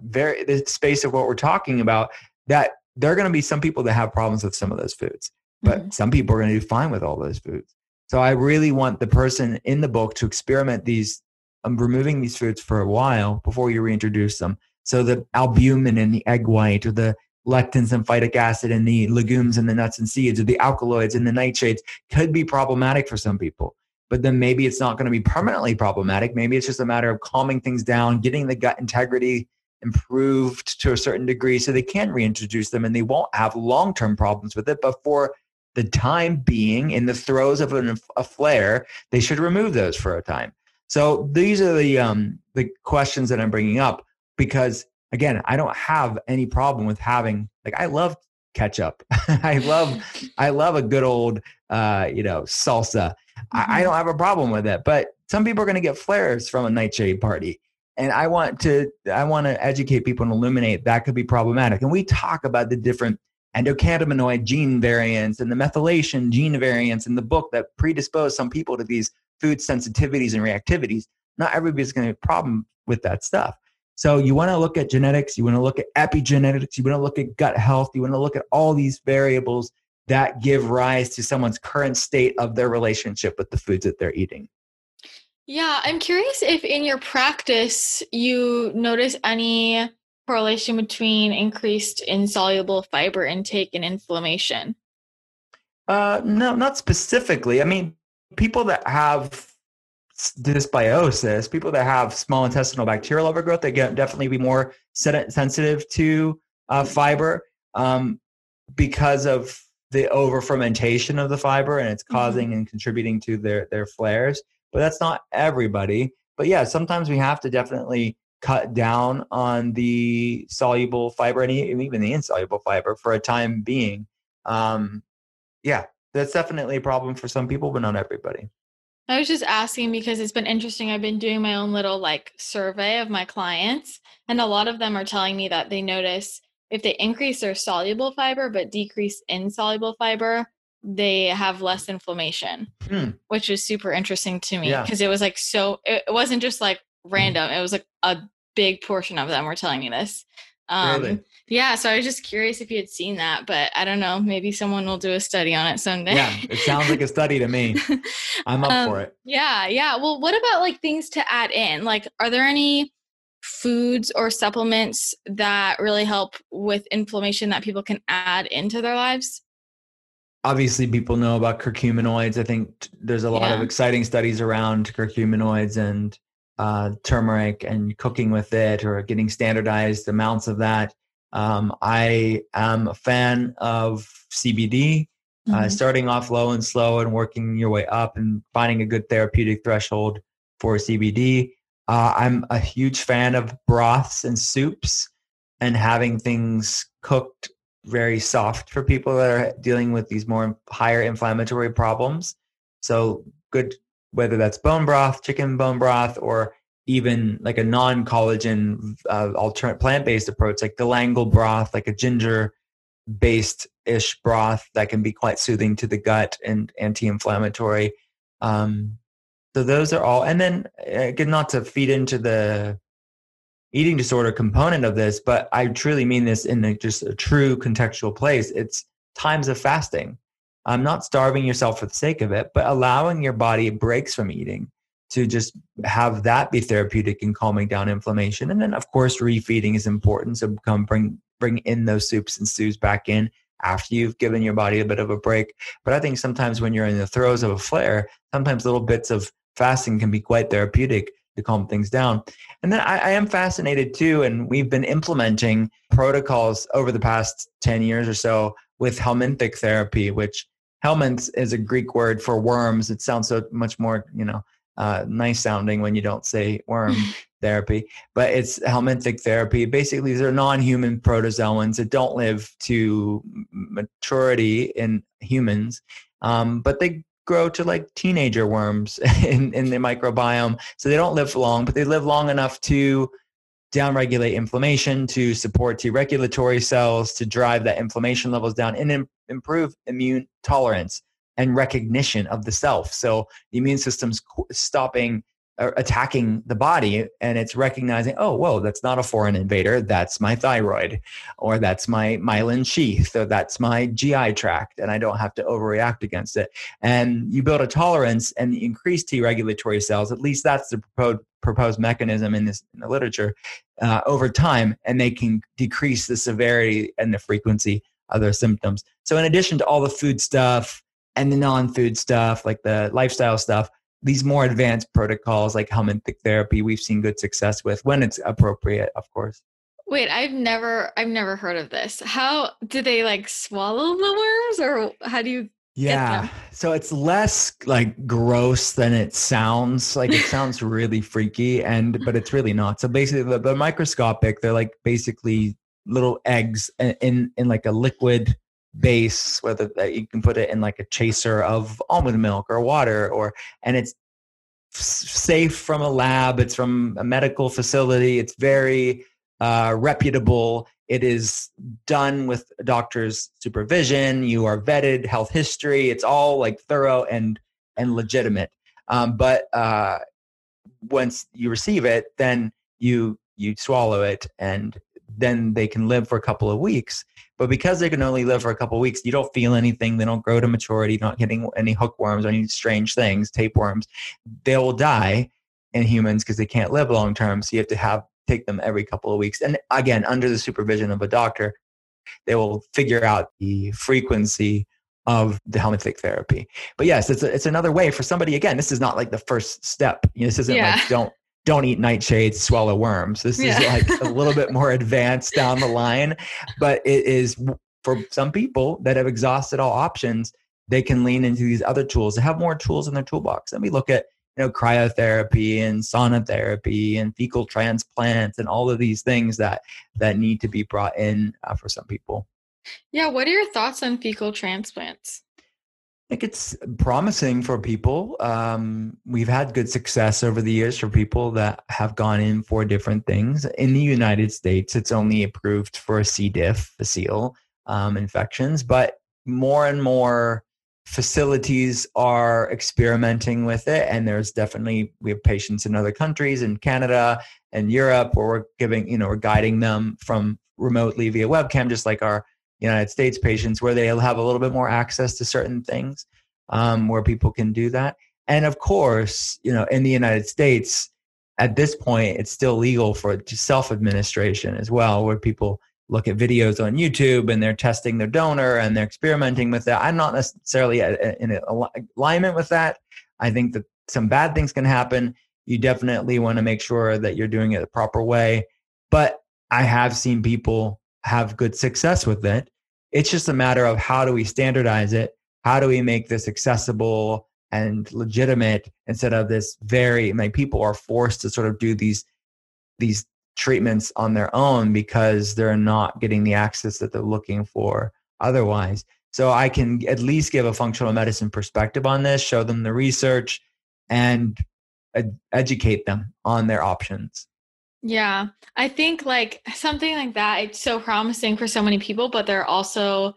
very this space of what we're talking about that there are going to be some people that have problems with some of those foods but mm-hmm. some people are going to do fine with all those foods so i really want the person in the book to experiment these um, removing these foods for a while before you reintroduce them so the albumin in the egg white or the lectins and phytic acid in the legumes and the nuts and seeds or the alkaloids and the nitrates could be problematic for some people but then maybe it's not going to be permanently problematic. Maybe it's just a matter of calming things down, getting the gut integrity improved to a certain degree so they can reintroduce them and they won't have long term problems with it. But for the time being, in the throes of an, a flare, they should remove those for a time. So these are the um, the questions that I'm bringing up because again, I don't have any problem with having like I love ketchup. I love I love a good old uh, you know salsa. Mm-hmm. I, I mm-hmm. don't have a problem with it, but some people are going to get flares from a nightshade party and i want to i want to educate people and illuminate that could be problematic and we talk about the different endocannabinoid gene variants and the methylation gene variants in the book that predispose some people to these food sensitivities and reactivities not everybody's going to have a problem with that stuff so you want to look at genetics you want to look at epigenetics you want to look at gut health you want to look at all these variables that give rise to someone's current state of their relationship with the foods that they're eating. Yeah, I'm curious if in your practice you notice any correlation between increased insoluble fiber intake and inflammation. Uh, no, not specifically. I mean, people that have dysbiosis, people that have small intestinal bacterial overgrowth, they get definitely be more sensitive to uh, fiber um, because of the over fermentation of the fiber and it's mm-hmm. causing mm-hmm. and contributing to their their flares but that's not everybody but yeah sometimes we have to definitely cut down on the soluble fiber and even the insoluble fiber for a time being um yeah that's definitely a problem for some people but not everybody I was just asking because it's been interesting. I've been doing my own little like survey of my clients, and a lot of them are telling me that they notice if they increase their soluble fiber but decrease insoluble fiber, they have less inflammation, hmm. which is super interesting to me because yeah. it was like so, it wasn't just like random, it was like a big portion of them were telling me this. Um, really? Yeah, so I was just curious if you had seen that, but I don't know. Maybe someone will do a study on it someday. Yeah, it sounds like a study to me. I'm up um, for it. Yeah, yeah. Well, what about like things to add in? Like, are there any foods or supplements that really help with inflammation that people can add into their lives? Obviously, people know about curcuminoids. I think there's a lot yeah. of exciting studies around curcuminoids and uh, turmeric and cooking with it or getting standardized amounts of that. Um, I am a fan of CBD, uh, mm-hmm. uh, starting off low and slow and working your way up and finding a good therapeutic threshold for CBD. Uh, I'm a huge fan of broths and soups and having things cooked very soft for people that are dealing with these more higher inflammatory problems. So, good, whether that's bone broth, chicken bone broth, or even like a non collagen uh, alternate plant based approach, like the galangal broth, like a ginger based ish broth that can be quite soothing to the gut and anti inflammatory. Um, so those are all, and then again, not to feed into the eating disorder component of this, but I truly mean this in a, just a true contextual place. It's times of fasting. I'm not starving yourself for the sake of it, but allowing your body breaks from eating to just have that be therapeutic and calming down inflammation. And then, of course, refeeding is important. So come bring bring in those soups and stews back in after you've given your body a bit of a break. But I think sometimes when you're in the throes of a flare, sometimes little bits of fasting can be quite therapeutic to calm things down. And then I, I, am fascinated too, and we've been implementing protocols over the past 10 years or so with helminthic therapy, which helminth is a Greek word for worms. It sounds so much more, you know, uh, nice sounding when you don't say worm therapy, but it's helminthic therapy. Basically, these are non-human protozoans that don't live to maturity in humans, um, but they grow to like teenager worms in, in the microbiome. So they don't live long, but they live long enough to downregulate inflammation, to support T regulatory cells, to drive that inflammation levels down, and improve immune tolerance and recognition of the self. So the immune system's stopping or attacking the body and it's recognizing oh whoa that's not a foreign invader that's my thyroid or that's my myelin sheath or that's my gi tract and i don't have to overreact against it and you build a tolerance and increase t regulatory cells at least that's the proposed proposed mechanism in this in the literature uh, over time and they can decrease the severity and the frequency of their symptoms. So in addition to all the food stuff and the non-food stuff like the lifestyle stuff these more advanced protocols like helminthic therapy we've seen good success with when it's appropriate of course. Wait i've never i've never heard of this. How do they like swallow the worms or how do you yeah so it's less like gross than it sounds. Like it sounds really freaky and but it's really not. So basically the, the microscopic they're like basically little eggs in, in like a liquid base whether you can put it in like a chaser of almond milk or water or and it's safe from a lab it's from a medical facility it's very uh, reputable it is done with a doctor's supervision you are vetted health history it's all like thorough and and legitimate. Um, but uh, once you receive it then you you swallow it and then they can live for a couple of weeks but because they can only live for a couple of weeks, you don't feel anything. They don't grow to maturity, not getting any hookworms or any strange things, tapeworms. They will die in humans because they can't live long term. So you have to have take them every couple of weeks. And again, under the supervision of a doctor, they will figure out the frequency of the helminthic therapy. But yes, it's a, it's another way for somebody. Again, this is not like the first step. You know, this isn't yeah. like don't don't eat nightshades, swallow worms. This yeah. is like a little bit more advanced down the line, but it is for some people that have exhausted all options, they can lean into these other tools. They have more tools in their toolbox. And we look at you know cryotherapy and sauna therapy and fecal transplants and all of these things that that need to be brought in uh, for some people. Yeah, what are your thoughts on fecal transplants? Think it's promising for people. Um, we've had good success over the years for people that have gone in for different things. In the United States, it's only approved for C. difficile um, infections, but more and more facilities are experimenting with it. And there's definitely, we have patients in other countries, in Canada and Europe, where we're giving, you know, we're guiding them from remotely via webcam, just like our United States patients where they'll have a little bit more access to certain things um, where people can do that. And of course, you know, in the United States, at this point, it's still legal for self administration as well, where people look at videos on YouTube and they're testing their donor and they're experimenting with that. I'm not necessarily in alignment with that. I think that some bad things can happen. You definitely want to make sure that you're doing it the proper way. But I have seen people have good success with it. It's just a matter of how do we standardize it? How do we make this accessible and legitimate instead of this very like people are forced to sort of do these these treatments on their own because they're not getting the access that they're looking for otherwise. So I can at least give a functional medicine perspective on this, show them the research and educate them on their options. Yeah. I think like something like that, it's so promising for so many people, but there are also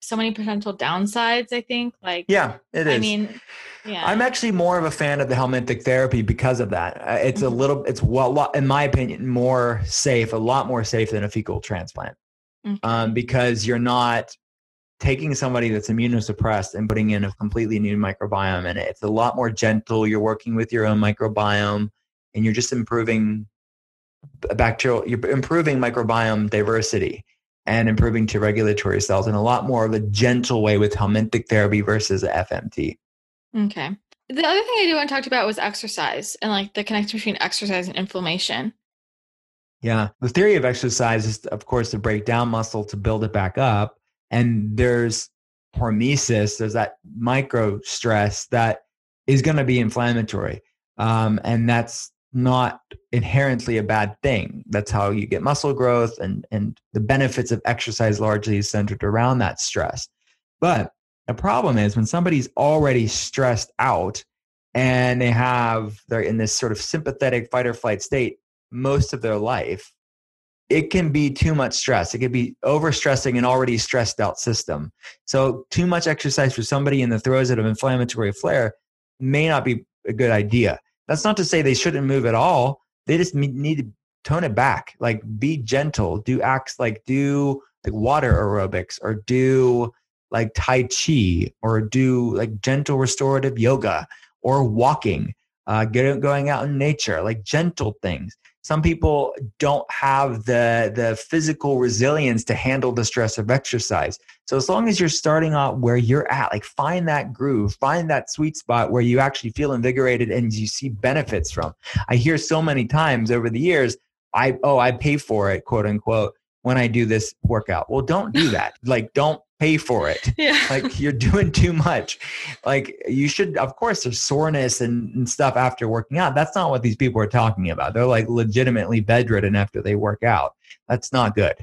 so many potential downsides, I think. Like Yeah, it is. I mean, yeah. I'm actually more of a fan of the helminthic therapy because of that. Uh, it's mm-hmm. a little it's well in my opinion more safe, a lot more safe than a fecal transplant. Mm-hmm. Um, because you're not taking somebody that's immunosuppressed and putting in a completely new microbiome in it. It's a lot more gentle. You're working with your own microbiome and you're just improving bacterial, you're improving microbiome diversity and improving T regulatory cells in a lot more of a gentle way with helminthic therapy versus FMT. Okay. The other thing I do want to talk about was exercise and like the connection between exercise and inflammation. Yeah. The theory of exercise is, of course, to break down muscle to build it back up. And there's hormesis, there's that micro stress that is going to be inflammatory. Um, and that's not inherently a bad thing. That's how you get muscle growth and, and the benefits of exercise largely is centered around that stress. But the problem is when somebody's already stressed out and they have they're in this sort of sympathetic fight or flight state, most of their life, it can be too much stress. It could be overstressing an already stressed out system. So, too much exercise for somebody in the throes of an inflammatory flare may not be a good idea. That's not to say they shouldn't move at all. They just need to tone it back. Like, be gentle. Do acts like do like water aerobics or do like Tai Chi or do like gentle restorative yoga or walking, uh, get, going out in nature, like gentle things some people don't have the the physical resilience to handle the stress of exercise. So as long as you're starting out where you're at like find that groove find that sweet spot where you actually feel invigorated and you see benefits from. I hear so many times over the years i oh i pay for it quote unquote when i do this workout. Well don't do that. Like don't pay for it. Yeah. like you're doing too much. Like you should, of course, there's soreness and, and, stuff after working out. That's not what these people are talking about. They're like legitimately bedridden after they work out. That's not good.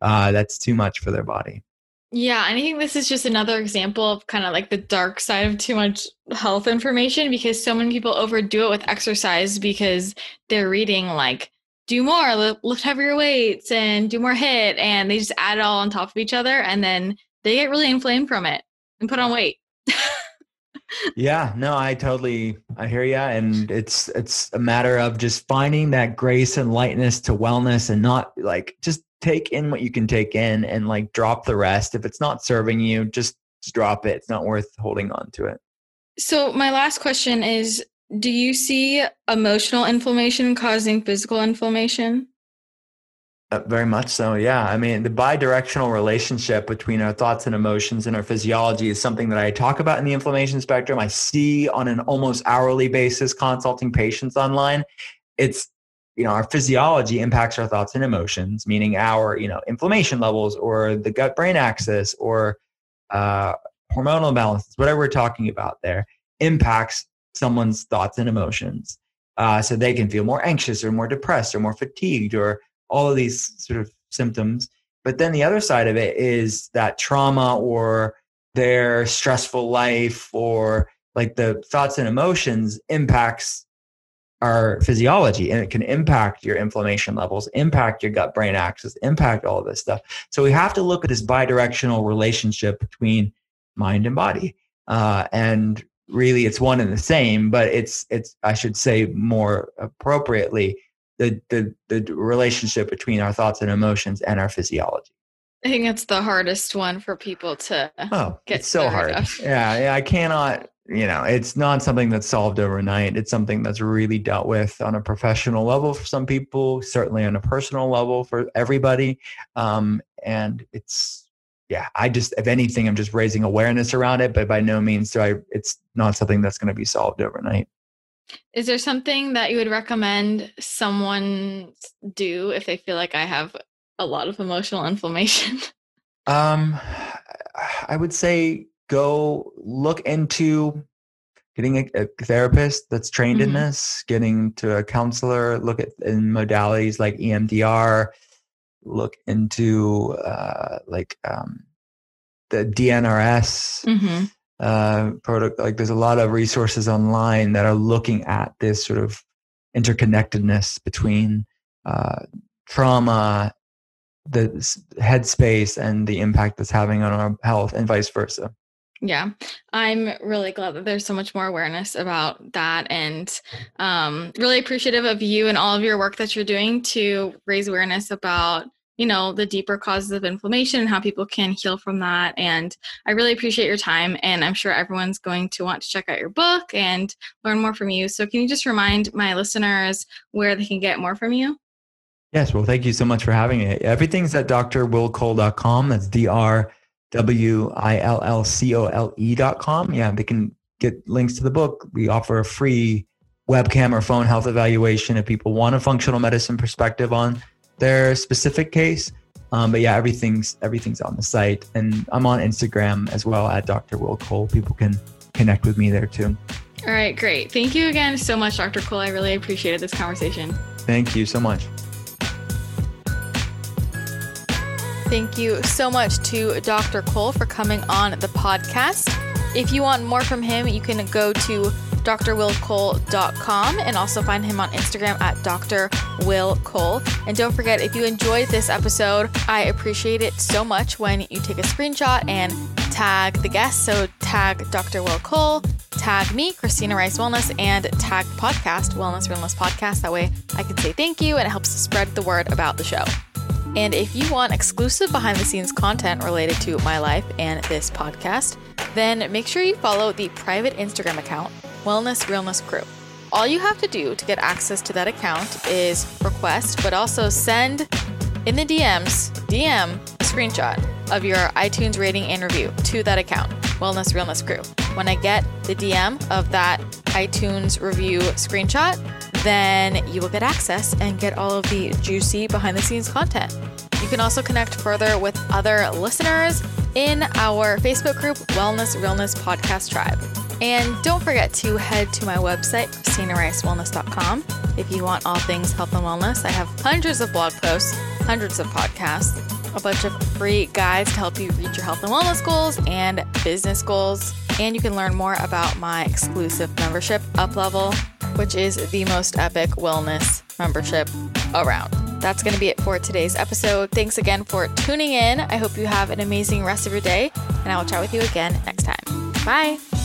Uh, that's too much for their body. Yeah, and I think this is just another example of kind of like the dark side of too much health information because so many people overdo it with exercise because they're reading like do more, lift heavier weights and do more HIIT and they just add it all on top of each other and then they get really inflamed from it and put on weight. yeah, no, I totally I hear you and it's it's a matter of just finding that grace and lightness to wellness and not like just take in what you can take in and like drop the rest. If it's not serving you, just, just drop it. It's not worth holding on to it. So my last question is do you see emotional inflammation causing physical inflammation? Uh, very much so. Yeah. I mean, the bi-directional relationship between our thoughts and emotions and our physiology is something that I talk about in the inflammation spectrum. I see on an almost hourly basis consulting patients online. It's, you know, our physiology impacts our thoughts and emotions, meaning our, you know, inflammation levels or the gut brain axis or uh, hormonal imbalances, whatever we're talking about there, impacts someone's thoughts and emotions. Uh, so they can feel more anxious or more depressed or more fatigued or all of these sort of symptoms. But then the other side of it is that trauma or their stressful life or like the thoughts and emotions impacts our physiology and it can impact your inflammation levels, impact your gut brain axis, impact all of this stuff. So we have to look at this bidirectional relationship between mind and body. Uh, and really it's one and the same, but it's, it's, I should say more appropriately, the, the, the relationship between our thoughts and emotions and our physiology. I think it's the hardest one for people to oh, get it's so hard. Yeah, yeah, I cannot. You know, it's not something that's solved overnight. It's something that's really dealt with on a professional level for some people, certainly on a personal level for everybody. Um, and it's yeah, I just if anything, I'm just raising awareness around it, but by no means do I. It's not something that's going to be solved overnight. Is there something that you would recommend someone do if they feel like I have a lot of emotional inflammation? Um, I would say go look into getting a, a therapist that's trained mm-hmm. in this, getting to a counselor, look at in modalities like EMDR, look into uh, like um, the DNRS. Mm-hmm uh, product like there's a lot of resources online that are looking at this sort of interconnectedness between uh, trauma the headspace and the impact that's having on our health and vice versa. Yeah. I'm really glad that there's so much more awareness about that and um, really appreciative of you and all of your work that you're doing to raise awareness about you know the deeper causes of inflammation and how people can heal from that. And i really appreciate your time and i'm sure everyone's going to want to check out your book and learn more from you. So can you just remind my listeners where they can get more from you? Yes well thank you so much for having me. Everything's at drwillcole.com that's d-r-w-i-l-l-c-o-l-e.com yeah they can get links to the book. We offer a free webcam or phone health evaluation if people want a functional medicine perspective on their specific case. Um, but yeah, everything's everything's on the site, and I'm on Instagram as well at Dr. Will Cole. People can connect with me there too. All right, great. Thank you again so much, Dr. Cole. I really appreciated this conversation. Thank you so much. Thank you so much to Dr. Cole for coming on the podcast. If you want more from him, you can go to drwillcole.com and also find him on Instagram at Dr. Will Cole. And don't forget, if you enjoyed this episode, I appreciate it so much when you take a screenshot and tag the guest. So tag Dr. Will Cole, tag me, Christina Rice Wellness, and tag podcast, Wellness Realness Podcast. That way I can say thank you and it helps spread the word about the show. And if you want exclusive behind the scenes content related to my life and this podcast, then make sure you follow the private Instagram account, Wellness Realness Crew. All you have to do to get access to that account is request, but also send in the DMs, DM a screenshot of your iTunes rating and review to that account, Wellness Realness Crew. When I get the DM of that iTunes review screenshot, then you will get access and get all of the juicy behind the scenes content. You can also connect further with other listeners in our Facebook group, Wellness Realness Podcast Tribe. And don't forget to head to my website, ChristinaRiceWellness.com, if you want all things health and wellness. I have hundreds of blog posts, hundreds of podcasts, a bunch of free guides to help you reach your health and wellness goals and business goals. And you can learn more about my exclusive membership, Up Level, which is the most epic wellness membership around. That's going to be it for today's episode. Thanks again for tuning in. I hope you have an amazing rest of your day, and I will chat with you again next time. Bye.